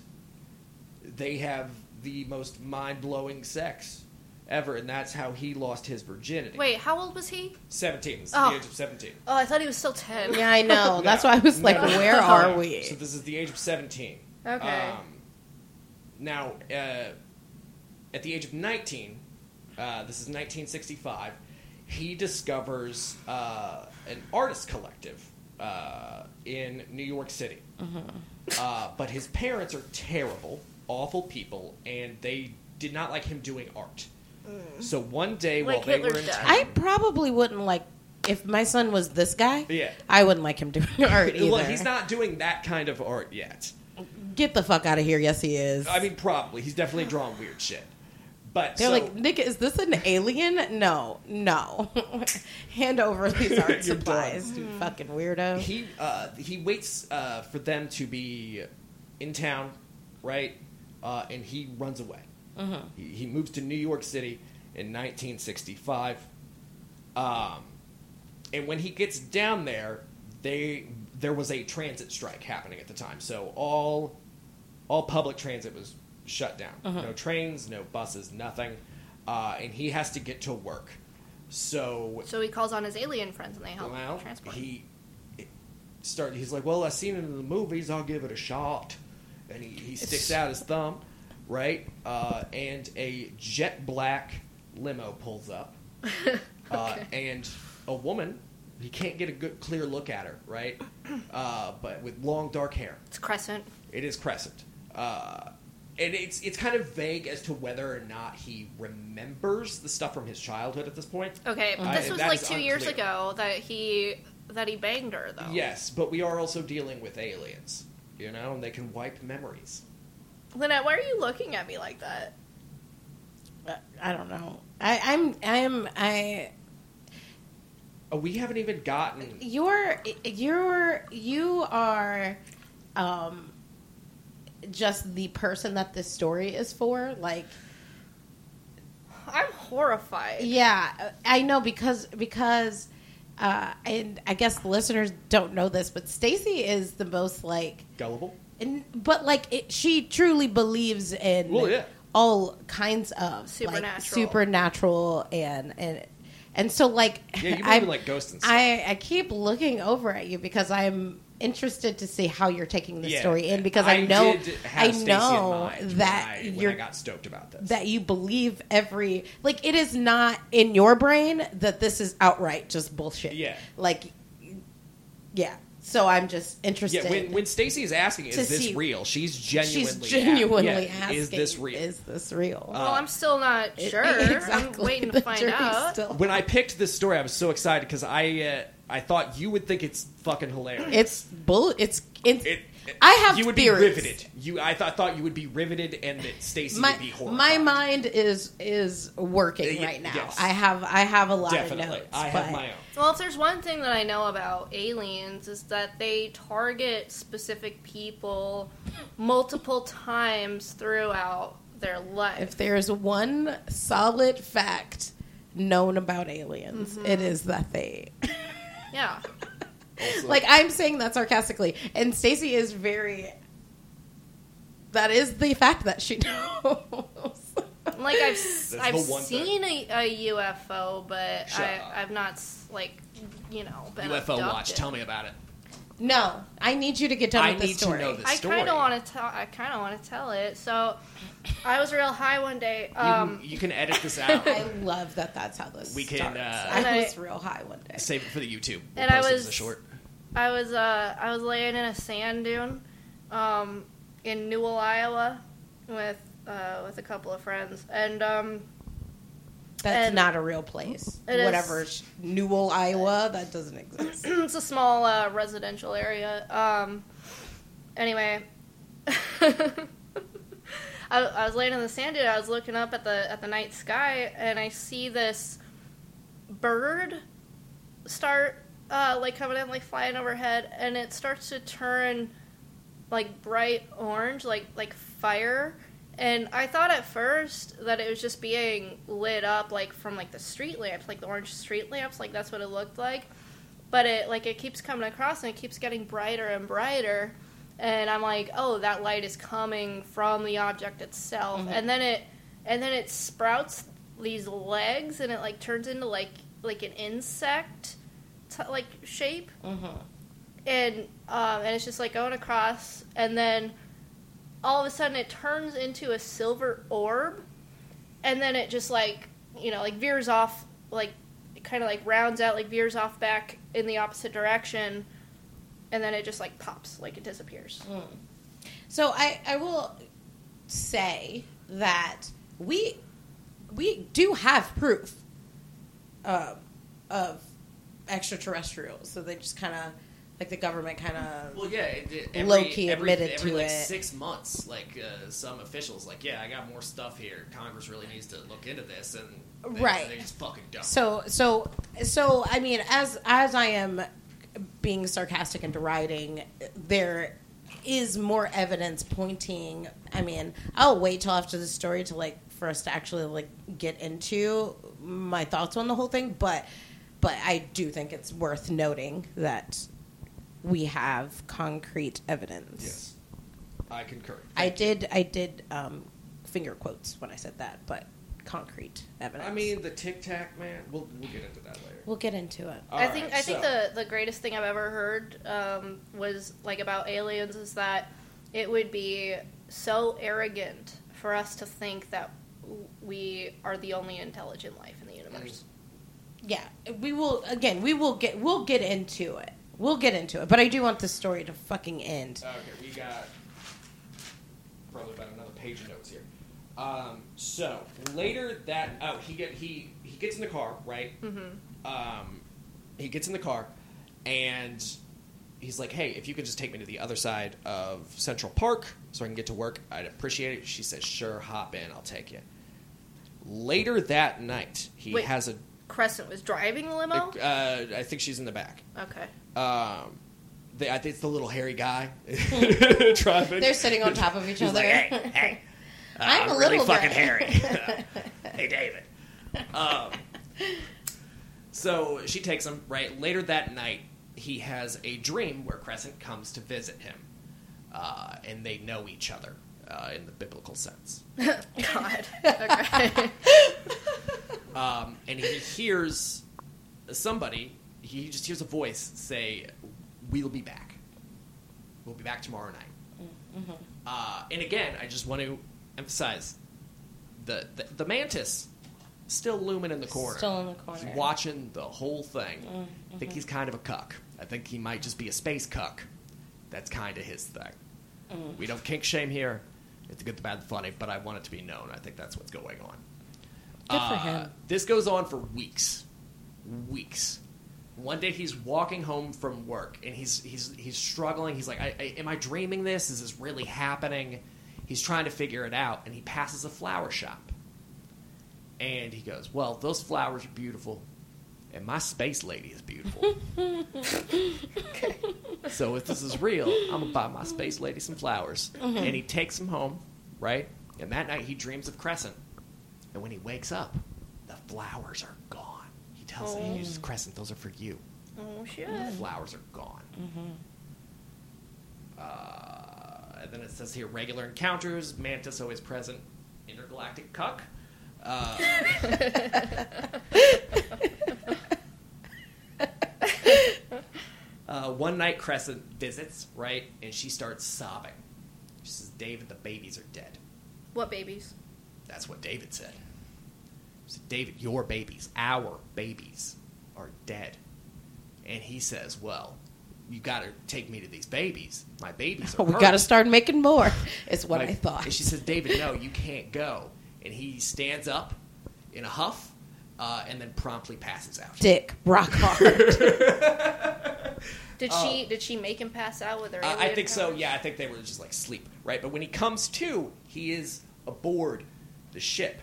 they have the most mind blowing sex ever, and that's how he lost his virginity. Wait, how old was he? 17. This Oh. the age of 17. Oh, I thought he was still ten. Yeah, I know. [laughs] That's why I was like, No. where are we? [laughs] So this is the age of 17. Okay. Um, now, uh, at the age of 19, uh, this is 1965, he discovers uh, an artist collective uh, in New York City. Uh, but his parents are terrible, awful people, and they did not like him doing art. So one day Like while they were in town, I probably wouldn't like if my son was this guy. Yeah. I wouldn't like him doing [laughs] art either. well, he's not doing that kind of art yet. Get the fuck out of here. Yes, he is. I mean, probably he's definitely drawing weird shit. But They're so- like, Nick, is this an alien? No, no. [laughs] Hand over these [laughs] art You're supplies, you fucking weirdo. he uh, he waits uh, for them to be in town, right? Uh, and he runs away. He, he moves to New York City in 1965. Um, and when he gets down there, they there was a transit strike happening at the time, so all all public transit was shut down. No trains, no buses, nothing. Uh, and he has to get to work. So So he calls on his alien friends and they help well, transport. he it start. He's like, "Well, I've seen it in the movies. I'll give it a shot." And he, he sticks out his thumb, right? Uh, and a jet black limo pulls up, [laughs] uh, and a woman. He can't get a good, clear look at her, right? Uh, but with long dark hair, It's Crescent. it is Crescent. Uh, and it's it's kind of vague as to whether or not he remembers the stuff from his childhood at this point. Okay, I- this was like is two years ago that he that he banged her though. Yes, but we are also dealing with aliens, you know, and they can wipe memories. Lynette, why are you looking at me like that? Uh, I don't know. I, I'm, I'm, I. Oh, we haven't even gotten. You're, you're, you are, um, just the person that this story is for. Like, I'm horrified. Yeah, I know because because uh, and I guess the listeners don't know this, but Stacy is the most like, Gullible? and, but like it, she truly believes in Well, yeah. all kinds of Supernatural. like, supernatural, and and and so like Yeah, you [laughs] believe I'm- in, like, ghosts and stuff. I I keep looking over at you because I'm interested to see how you're taking the Yeah. story in because I, know did have I know that when I, you're I got stoked about this. that you believe every like it is not in your brain that this is outright just bullshit. Yeah. Like yeah. So I'm just interested. yeah, when when Stacy is asking, "Is this see- real?" She's genuinely, she's genuinely, genuinely yeah, asking, "Is this real?" Is this real? well, I'm still not sure. [laughs] I'm waiting to find out. still- when I picked this story, I was so excited because I uh, I thought you would think it's fucking hilarious. it's bull. It's it's. It- I have you would theories. be riveted. You, I thought thought you would be riveted, and that Stacy My would be horrified. my mind is is working Uh, right now. yes. I have I have a lot definitely. of notes. I have but- my own. Well, if there's one thing that I know about aliens is that they target specific people multiple times throughout their life. If there's one solid fact known about aliens, Mm-hmm. it is that they [laughs] yeah. Also, like I'm saying that sarcastically, and Stacy is very. That is the fact that she [laughs] knows. Like I've s- That's I've the seen a, a UFO, but Shut I I've not like you know been UFO watch. Tell me about it. No, I need you to get done I with the need to story. know this. I story. kind of want to tell. I kind of want to tell it. So, I was real high one day. You, Um, can, you can edit this out. [laughs] I love that. That's how this We can, starts. uh, I And I- was real high one day. Save it for the YouTube. We'll And I post it as was- a short. I was uh I was laying in a sand dune, um, in Newell, Iowa, with uh with a couple of friends, and um That's and- not a real place. It is- Whatever, sh- Newell, Iowa, that doesn't exist. [clears throat] it's a small uh, residential area. Um, anyway, [laughs] I, I was laying in the sand dune. I was looking up at the at the night sky, and I see this bird start uh, like coming in, like flying overhead, and it starts to turn like bright orange, like like fire. And I thought at first that it was just being lit up like from like the street lamps, like the orange street lamps, like that's what it looked like. But it like it keeps coming across and it keeps getting brighter and brighter. And I'm like, oh, that light is coming from the object itself. And then it and then it sprouts these legs and it like turns into like like an insect t- like shape Mm-hmm. and um, and it's just like going across, and then all of a sudden it turns into a silver orb, and then it just like you know like veers off like it kind of like rounds out like veers off back in the opposite direction, and then it just like pops like it disappears. So I, I will say that we we do have proof um, of extraterrestrials. So they just kind of like the government kind of Well, yeah, it, it, every, Low-key every, admitted every, to like, it. Six months, like uh, some officials, like, yeah, I got more stuff here. Congress really needs to look into this, and they, Right. they just fucking don't. So so so I mean as as I am being sarcastic and deriding, there is more evidence pointing I mean, I'll wait till after the story to like for us to actually like get into my thoughts on the whole thing, but but I do think it's worth noting that we have concrete evidence. Yes, I concur. I did I did um, finger quotes when I said that, but concrete evidence. I mean, the Tic Tac man. We'll we'll get into that later. we'll get into it. I All think right, I think so- the the greatest thing I've ever heard um, was like about aliens is that it would be so arrogant for us to think that we are the only intelligent life in the universe. Yeah, we will again. We will get. We'll get into it. We'll get into it. But I do want the story to fucking end. Okay, we got probably about another page of notes here. Um, so later that oh he get he he gets in the car right. Mm-hmm. Um, he gets in the car and he's like, "Hey, if you could just take me to the other side of Central Park so I can get to work, I'd appreciate it." She says, "Sure, hop in, I'll take you." Later that night, he Wait. has a. Crescent was driving the limo. Uh, I think she's in the back. Okay. Um, they, I think it's the little hairy guy [laughs] driving. They're sitting on top of each He's other. like, hey, hey, [laughs] uh, I'm a really little fucking hairy. [laughs] hey, David. Um, so she takes him right later that night. He has a dream where Crescent comes to visit him, uh, and they know each other uh, in the biblical sense. [laughs] God. Okay. [laughs] Um, and he hears somebody. He just hears a voice say, "We'll be back. We'll be back tomorrow night." Uh, and again, I just want to emphasize the the, the mantis still looming in the corner. Still in the corner. He's watching the whole thing. I think he's kind of a cuck. I think he might just be a space cuck. That's kind of his thing. We don't kink shame here. It's the good, the bad, the funny, but I want it to be known. I think that's what's going on. Good for Uh, him. This goes on for weeks, weeks. One day he's walking home from work and he's he's he's struggling. He's like, I, I, "Am I dreaming this? Is this really happening?" He's trying to figure it out, and he passes a flower shop, and he goes, "Well, those flowers are beautiful, and my space lady is beautiful. okay. So if this is real, I'm gonna buy my space lady some flowers." And he takes them home, right? And that night he dreams of Crescent. And when he wakes up, the flowers are gone. He tells Oh. him, he says, Crescent, those are for you. Oh shit. The flowers are gone. Uh, and then it says here regular encounters, Mantis always present, intergalactic cuck. Uh, [laughs] [laughs] [laughs] uh, one night Crescent visits, right? And she starts sobbing. She says, David, the babies are dead. What babies? That's what David said. He said, David, your babies, our babies, are dead. And he says, Well, you got to take me to these babies. My babies are [laughs] we hurt." got to start making more. [laughs] Is what My- I thought. And she says, David, no, you can't go. And he stands up in a huff uh, and then promptly passes out. Dick rock hard. [laughs] Did she did she make him pass out with her? Uh, I alien think so. Yeah, I think they were just like sleep, right? But when he comes to, he is aboard the ship,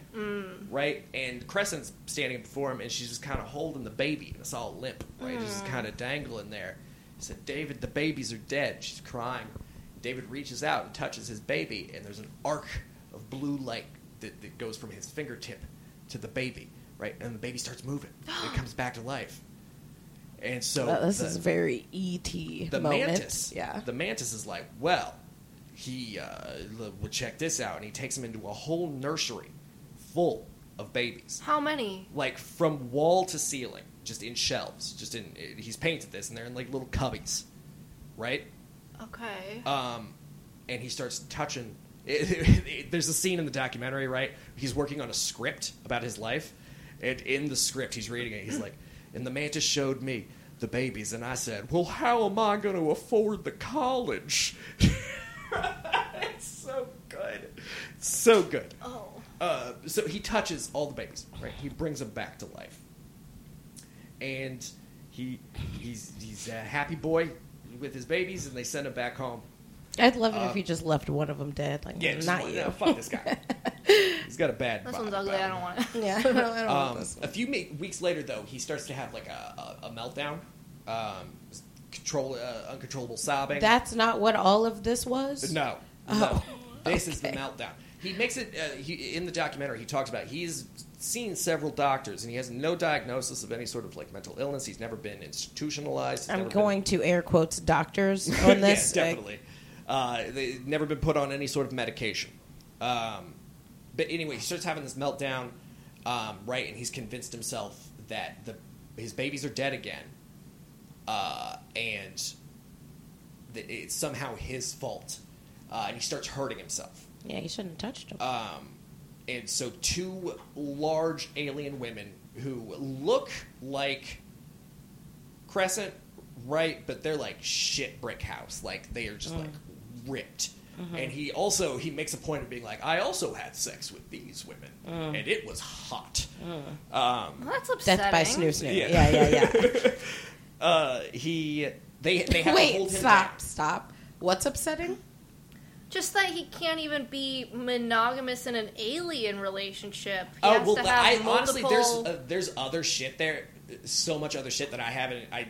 right? And Crescent's standing before him, and she's just kind of holding the baby, and it's all limp, right? Just kind of dangling there. He said, "David, the babies are dead." She's crying. David reaches out and touches his baby, and there's an arc of blue light that, that goes from his fingertip to the baby, right? And the baby starts moving. [gasps] it comes back to life. And so Well, this the- is very ET the moment. mantis. Yeah. The mantis is like, well, he uh, would check this out, and he takes him into a whole nursery full of babies, How many? like from wall to ceiling, just in shelves. Just in, he's painted this, and they're in like little cubbies, right? Okay. Um, and he starts touching it- [laughs] it- there's a scene in the documentary, right? He's working on a script about his life, and in the script, he's reading it. He's like, "And the mantis showed me the babies, and I said, well, how am I going to afford the college?" [laughs] it's so good, so good. Oh. Uh, so he touches all the babies, right? He brings them back to life, and he he's he's a happy boy with his babies, and they send him back home. I'd love it Uh, if you just left one of them dead. Like, Yeah, not like, you. "No, fuck this guy. [laughs] He's got a bad. This one's ugly. I don't want it. [laughs] yeah, I don't, I don't want Um, this one. a few me- weeks later, though, he starts to have like a, a, a meltdown, um, control uh, uncontrollable sobbing. That's not what all of this was. no, Oh, no, [laughs] this is the meltdown. He makes it uh, he, in the documentary. He talks about he's seen several doctors and he has no diagnosis of any sort of like mental illness. He's never been institutionalized. He's I'm never been- going to air quotes doctors [laughs] on this. yeah, definitely. Uh, they've never been put on any sort of medication. Um, but anyway, he starts having this meltdown, um, right? And he's convinced himself that the his babies are dead again, uh, and that it's somehow his fault. Uh, and he starts hurting himself. yeah, he shouldn't have touched him. Um, and so, two large alien women who look like Crescent, right? But they're like shit brick house. Like they are just like ripped. And he also he makes a point of being like, I also had sex with these women, and it was hot. Um, Well, that's upsetting. Death by snoo snoo. Yeah. Yeah, yeah, yeah. [laughs] uh, he they they have to hold him stop, down. stop. What's upsetting? Just that he can't even be monogamous in an alien relationship. He Oh has well, to have I multiple... honestly there's uh, there's other shit there, so much other shit that I haven't. I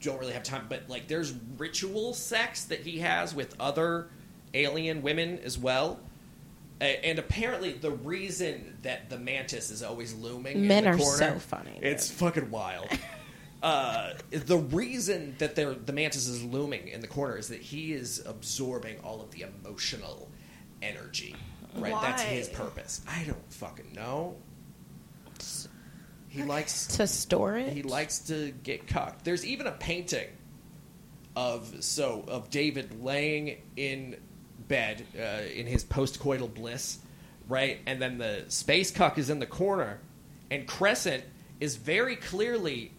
don't really have time. But like, there's ritual sex that he has with other alien women as well. And apparently, the reason that the mantis is always looming Men in are corner, so funny, It's fucking wild. [laughs] uh, the reason that the mantis is looming in the corner is that he is absorbing all of the emotional energy. Right, that's his purpose. I don't fucking know. He [laughs] likes To store it? he likes to get cocked. There's even a painting of so of David laying in bed uh, in his postcoital bliss, right? And then the space cuck is in the corner, and Crescent is very clearly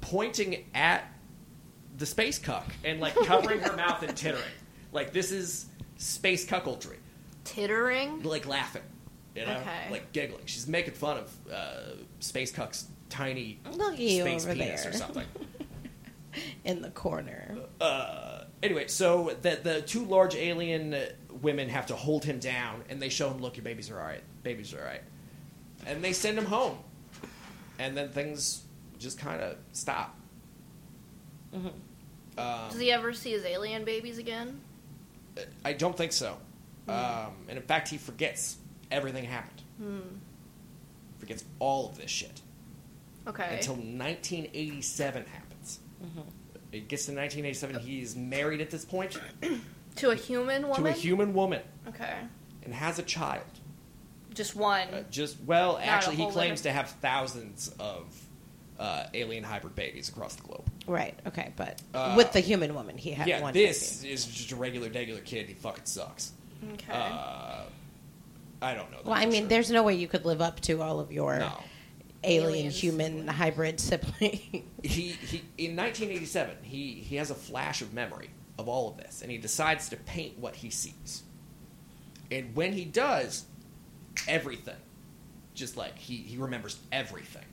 pointing at the space cuck and like covering her mouth and tittering. Like this is space cuckoldry tittering. like laughing, you know, Okay. like giggling. She's making fun of uh, Space Cuck's tiny Look space penis there. or something. [laughs] in the corner. uh, anyway, so the the two large alien women have to hold him down, and they show him, "Look, your babies are all right. Babies are all right," and they send him home, and then things just kind of stop. Mm-hmm. Um, Does he ever see his alien babies again? I don't think so. Um, and in fact, he forgets everything happened. Forgets all of this shit. Okay. until 1987 happens. Mm-hmm. It gets to 1987. He's married at this point [clears throat] to a human woman? to a human woman Okay. and has a child. Just one. Uh, just well, a actually, he whole claims litter. to have thousands of uh, alien hybrid babies across the globe. Right, okay, but Uh, with the human woman, he had one. yeah, one. this baby. is just a regular, regular kid. He fucking sucks. okay. Uh, I don't know. Well, I mean, there's no way you could live up to all of your no. Alien human hybrid sibling. [laughs] he, he in 1987 he he has a flash of memory of all of this and he decides to paint what he sees and when he does everything just like he he remembers everything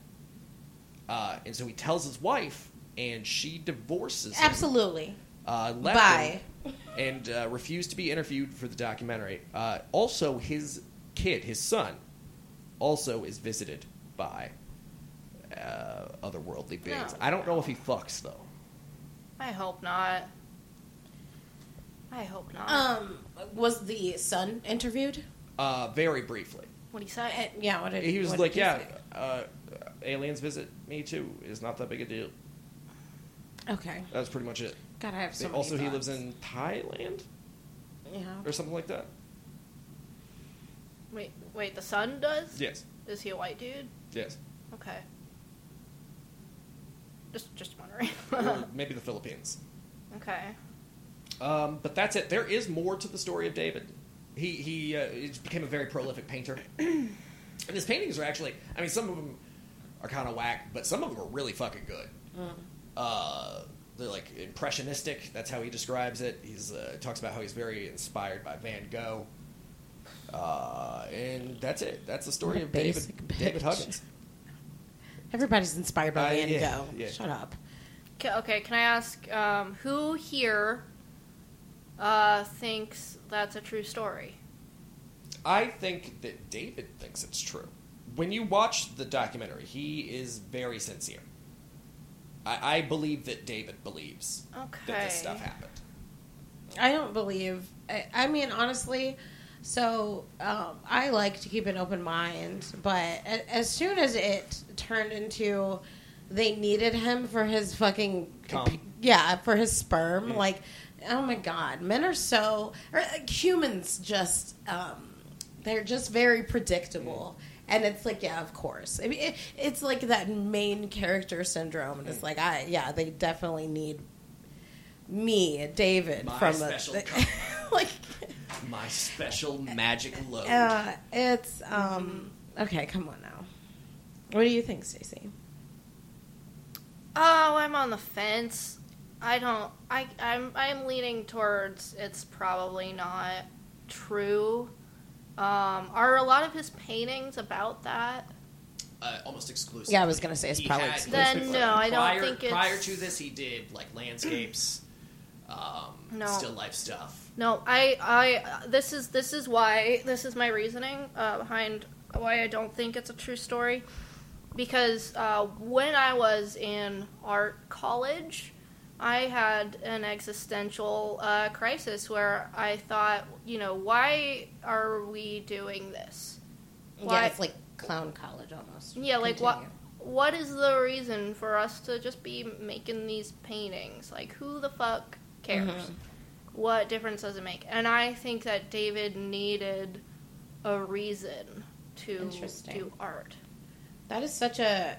uh, and so he tells his wife and she divorces him, Absolutely. uh, Bye. him, and uh, refused to be interviewed for the documentary uh, also his kid his son also is visited by uh, otherworldly beings No. i don't know if he fucks though I hope not. I hope not. Um, was the son interviewed? Uh, very briefly. what do you say? Uh, yeah, what did He was what like, did "Yeah, uh, aliens visit me too. It's not that big a deal." Okay. That's pretty much it. God, I have so many also, he lives in Thailand Yeah. or something like that. Wait, wait. The son does? Yes, Is he a white dude? Yes, Okay. Just, just wondering. [laughs] or [laughs] maybe the Philippines. okay. Um, but that's it. There is more to the story of David. He he uh, he became a very prolific painter, [clears throat] and his paintings are actually. I mean, some of them are kind of whack, but some of them are really fucking good. Uh, they're like impressionistic. That's how he describes it. He's uh, talks about how he's very inspired by Van Gogh. Uh, and that's it. That's the story of David basic David. Huggins. [laughs] Everybody's inspired by Uh, Van yeah, Gogh. yeah. Shut up. Okay, okay, can I ask um, who here uh, thinks that's a true story? I think that David thinks it's true. When you watch the documentary, he is very sincere. I, I believe that David believes that Okay. this stuff happened. I don't believe. I, I mean, honestly, so um, I like to keep an open mind, but as soon as it turned into they needed him for his fucking yeah for his sperm, Yeah. like oh my god, men are so or like, humans just um, they're just very predictable. And it's like, yeah, of course. I mean, it, it's like that main character syndrome, and it's like, I, yeah, they definitely need me, David, My from special a, [laughs] like My special magic load. uh, it's um okay come on now what do you think stacy Oh, I'm on the fence. I don't. I I'm I'm leaning towards it's probably not true. Um, are a lot of his paintings about that? uh, almost exclusive. Yeah, I was gonna say it's He probably had- exclusive. Then no, I don't prior, think it's- Prior to this, he did like landscapes, um, No. still life stuff. No, I I this is this is why this is my reasoning uh, behind why I don't think it's a true story. Because uh, when I was in art college, I had an existential uh, crisis where I thought, you know, why are we doing this? Why- yeah it's like clown college almost Yeah, like what? What is the reason for us to just be making these paintings? Like, who the fuck cares? Mhm. What difference does it make? And I think that David needed a reason to do art, that is such a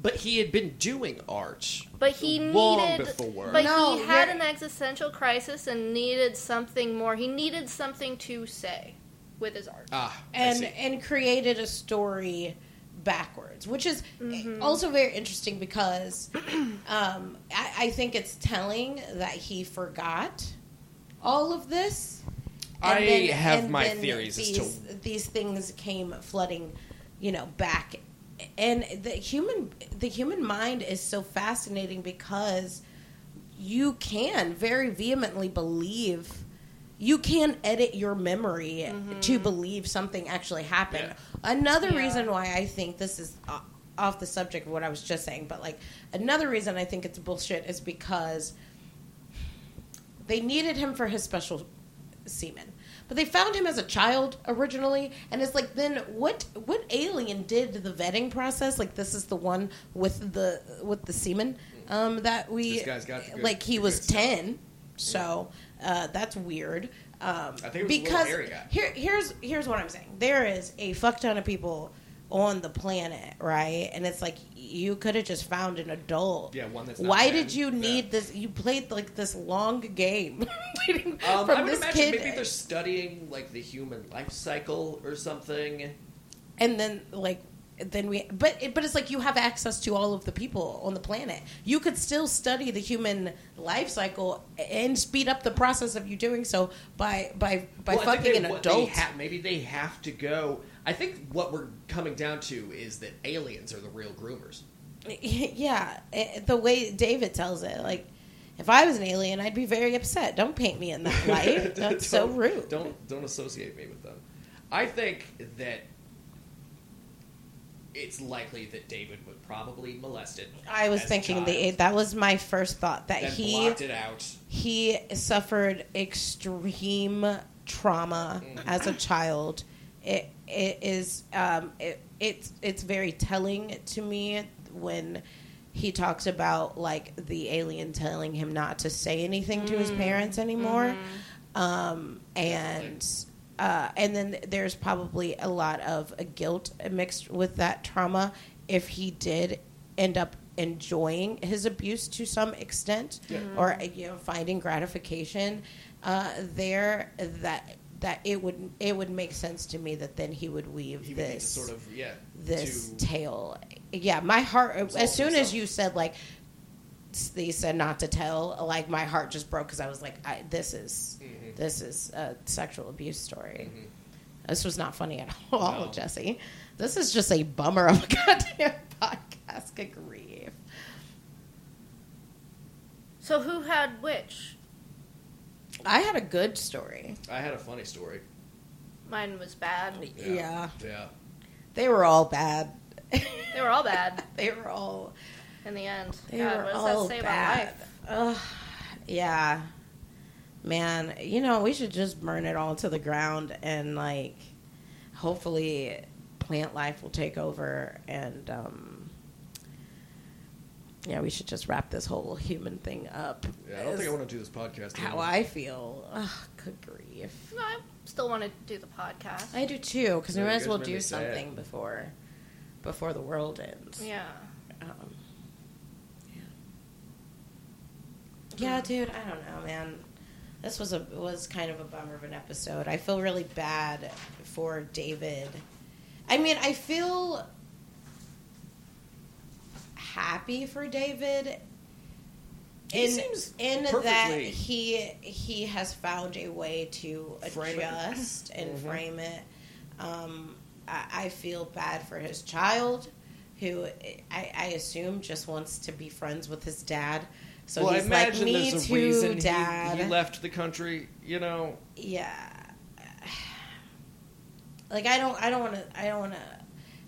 But he had been doing art but he long needed. before. But No, he had you're- an existential crisis and needed something more. He needed something to say with his art. ah, I and see. and created a story backwards, which is Mm-hmm. also very interesting because [clears throat] um, I, I think it's telling that he forgot all of this. I have my then theories as these, to- these things came flooding, you know, back, and the human the human mind is so fascinating because you can very vehemently believe you can edit your memory to mm-hmm. believe something actually happened. Yeah. Another Yeah. reason why I think this is off the subject of what I was just saying, but like another reason I think it's bullshit is because they needed him for his special semen. But they found him as a child originally, and it's like, then what? What alien did the vetting process? Like, this is the one with the with the semen um, that we This guy's got good- like. He was good stuff. ten, so uh, that's weird. Um, I think it was a little because here, here's here's what I'm saying. There is a fuck ton of people on the planet, right? And it's like you could have just found an adult. Yeah, one that's not Why did you Yeah. need this? You played like this long game [laughs] Um, from I would this imagine kid, maybe they're studying like the human life cycle or something. and then like then we but it, but it's like you have access to all of the people on the planet you could still study the human life cycle and speed up the process of you doing so by by by Well, fucking they- an what they adult ha- maybe they have to go. I think what we're coming down to is that aliens are the real groomers. [laughs] yeah eh, the way david tells it like if i was an alien i'd be very upset don't paint me in that [laughs] light that's so rude Don't don't associate me with them. I think that it's likely that David was probably molested. i was thinking the that was my first thought that he blocked it out. he suffered extreme trauma Mm. as a child. It it is um, it, it's it's very telling to me when he talks about like the alien telling him not to say anything to his parents anymore, um, and. Uh, and then there's probably a lot of guilt mixed with that trauma if he did end up enjoying his abuse to some extent Yeah. or you know finding gratification uh, there that that it would it would make sense to me that then he would weave He would this sort of yeah this tale. Yeah, my heart. As soon as you said like they said not to tell, like my heart just broke because I was like, I, this is Mhm. this is a sexual abuse story. Mhm. This was not funny at [laughs] all, No. Jesse. This is just a bummer of a [laughs] goddamn podcast. Good grief. So who had which? I had a good story. I had a funny story. Mine was bad. Yeah. yeah. They were all bad. They were all bad [laughs] they were all. in the end. They God, were what does all that say bad. about life? Ugh. yeah, man. You know, we should just burn it all to the ground and like, hopefully, plant life will take over and. um yeah, we should just wrap this whole human thing up. Yeah, I don't think I want to do this podcast. how. I feel. Ugh, good grief. No, I still want to do the podcast. I do too, because we might as well do me sad. something before, before the world ends. yeah. Um, yeah. Yeah, dude. I don't know, man. This was a was kind of a bummer of an episode. I feel really bad for David. I mean, I feel happy for David. He in seems in that he he has found a way to Frame it. adjust and Mhm. frame it. Um, I, I feel bad for his child, who I, I assume just wants to be friends with his dad. So well, he's I like, imagine "Me there's a too, reason he- dad." He, left the country. You know, yeah like i don't i don't want to i don't want to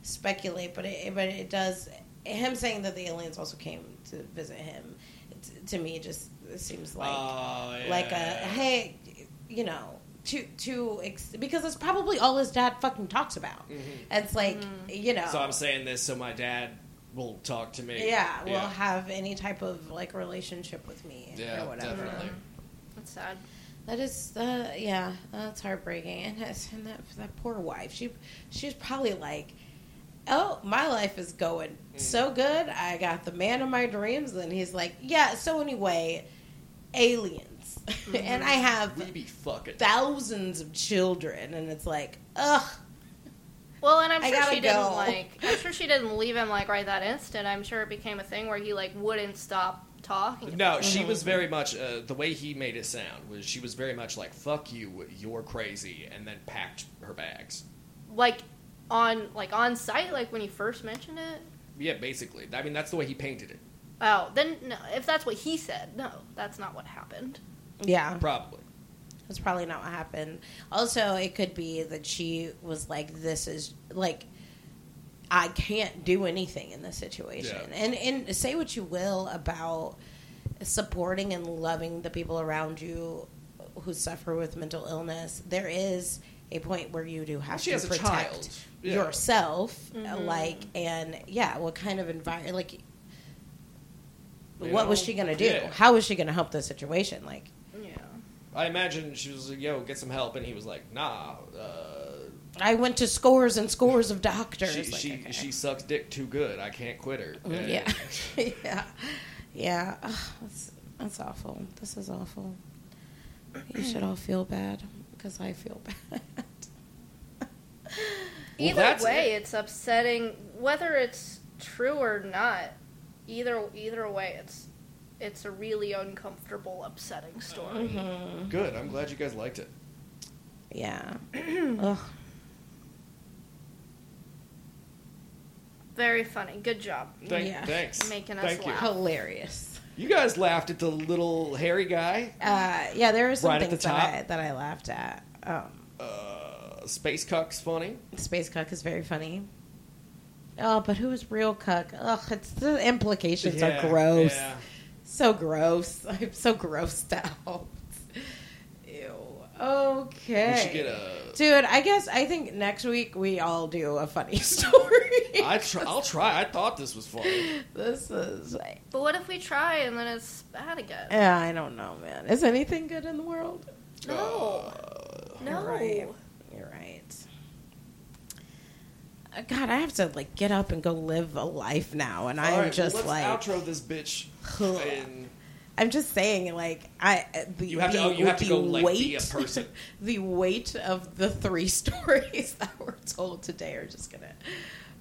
speculate but it but it does him saying that the aliens also came to visit him it, to me just seems like Oh, like a hey you know to to ex- because that's probably all his dad fucking talks about Mhm. it's like you know So I'm saying this so my dad will talk to me. yeah will have any type of like relationship with me Yeah, or whatever definitely. That's sad. That is, uh, yeah, that's heartbreaking. And, that's, and that that poor wife, she she's probably like, oh, my life is going Mm. so good. I got the man of my dreams, and he's like, yeah. So anyway, aliens, [laughs] and I have We be fucking. thousands of children, and it's like, ugh. Well, and I'm I sure gotta she didn't like. I'm sure she didn't leave him like right that instant. I'm sure it became a thing where he like wouldn't stop talking. No, Mm-hmm. she was very much uh, the way he made it sound was she was very much like "fuck you, you're crazy," and then packed her bags. like on like on site, like when he first mentioned it. Yeah, basically. I mean, that's the way he painted it. Oh, then no. If that's what he said, no, that's not what happened. Yeah, Probably. that's probably not what happened. Also, it could be that she was like, this is like. I can't do anything in this situation. Yeah. And and say what you will about supporting and loving the people around you who suffer with mental illness. There is a point where you do have She to has a protect child. Yeah. yourself, Mhm. like and yeah, what kind of environment like You what was she going to do? Yeah. How was she going to help the situation? Like Yeah. I imagine she was like, "Yo, get some help," and he was like, "Nah." Uh, I went to scores and scores of doctors. she Like, she, okay. she sucks dick too good. I can't quit her. Mm, Yeah, [laughs] yeah, yeah. Ugh, that's that's awful. This is awful. You should all feel bad because I feel bad. [laughs] Well, Either that's way, it. it's upsetting. Whether it's true or not, either either way, it's it's a really uncomfortable, upsetting story. Mm-hmm. Good. I'm glad you guys liked it. Yeah. [clears throat] Ugh. Very funny. Good job. Thank, Yeah. Thanks. Making us Thank you. laugh. Hilarious. You guys laughed at the little hairy guy, Uh, yeah, there are some Right at things the that. I, that I laughed at. Um, uh, Space Cuck's funny. Space Cuck is very funny. Oh, but who is real Cuck? Ugh, it's the implications Yeah, are gross. yeah. So gross. [laughs] I'm so grossed [laughs] out. Ew. Okay. We should get a. Dude, I guess I think next week we all do a funny [laughs] story. I try, I'll try. I thought this was funny. this is. But what if we try and then it's bad again? Yeah, I don't know, man. Is anything good in the world? No. Uh, no. You're right. You're right. Uh, God, I have to like get up and go live a life now, and all I'm right, just let's like, outro this bitch. [sighs] and I'm just saying, like I uh, the, You have to- the, oh, you have to the go, like, weight, be a [laughs] person. the weight of the three [laughs] stories that were told today are just gonna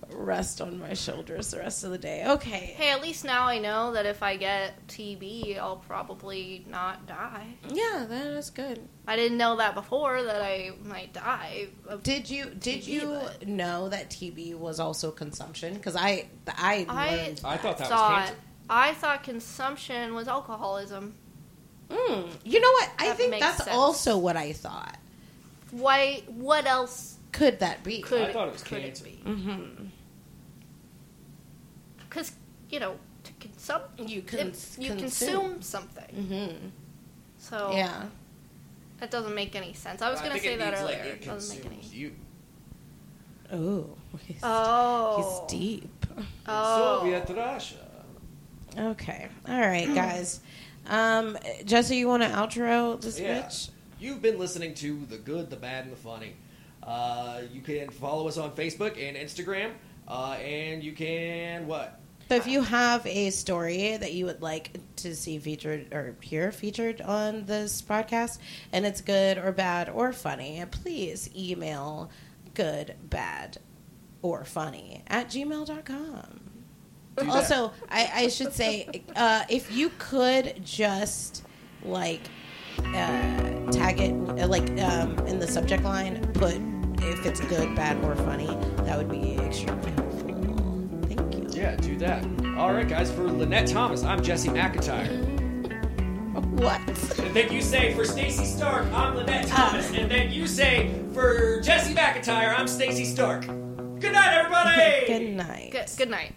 rest on my shoulders the rest of the day. Okay, Hey, at least now I know that if I get TB, I'll probably not die. yeah, that is good. I didn't know that before that I might die. Of, Did you did TB, you but- know that TB was also consumption? Because I I I learned I thought that was thought cancer. I thought consumption was alcoholism. Mm, you know what? I That think that's sense. also what I thought. Why? What else Could that be? could I thought it was could cancer. be? Because you know, to consume You if cons- you consume, something. hmm So Yeah. that doesn't make any sense. I was I going to say it that earlier. Like, it it doesn't make any. consumes you. Oh. [laughs] He's, Oh, he's deep. Oh, Soviet Russia. Okay. All right, guys. Um, Jesse, you want to outro this Yeah. bitch? You've been listening to The Good, the Bad, and the Funny. Uh, you can follow us on Facebook and Instagram. Uh, and you can, what? So if you have a story that you would like to see featured or hear featured on this podcast, and it's good or bad or funny, please email good, bad, or funny at gmail.com. Do that. Also, I, I should say, uh, if you could just like uh, tag it, uh, like um, in the subject line, put if it's good, bad, or funny, that would be extremely helpful. Thank you. Yeah, do that. All right, guys. For Lynette Thomas, I'm Jesse McIntyre. What? And then you say for Stacy Stark, I'm Lynette Thomas. and then you say for Jesse McIntyre, I'm Stacy Stark. Good night, everybody. Good night. good, good night.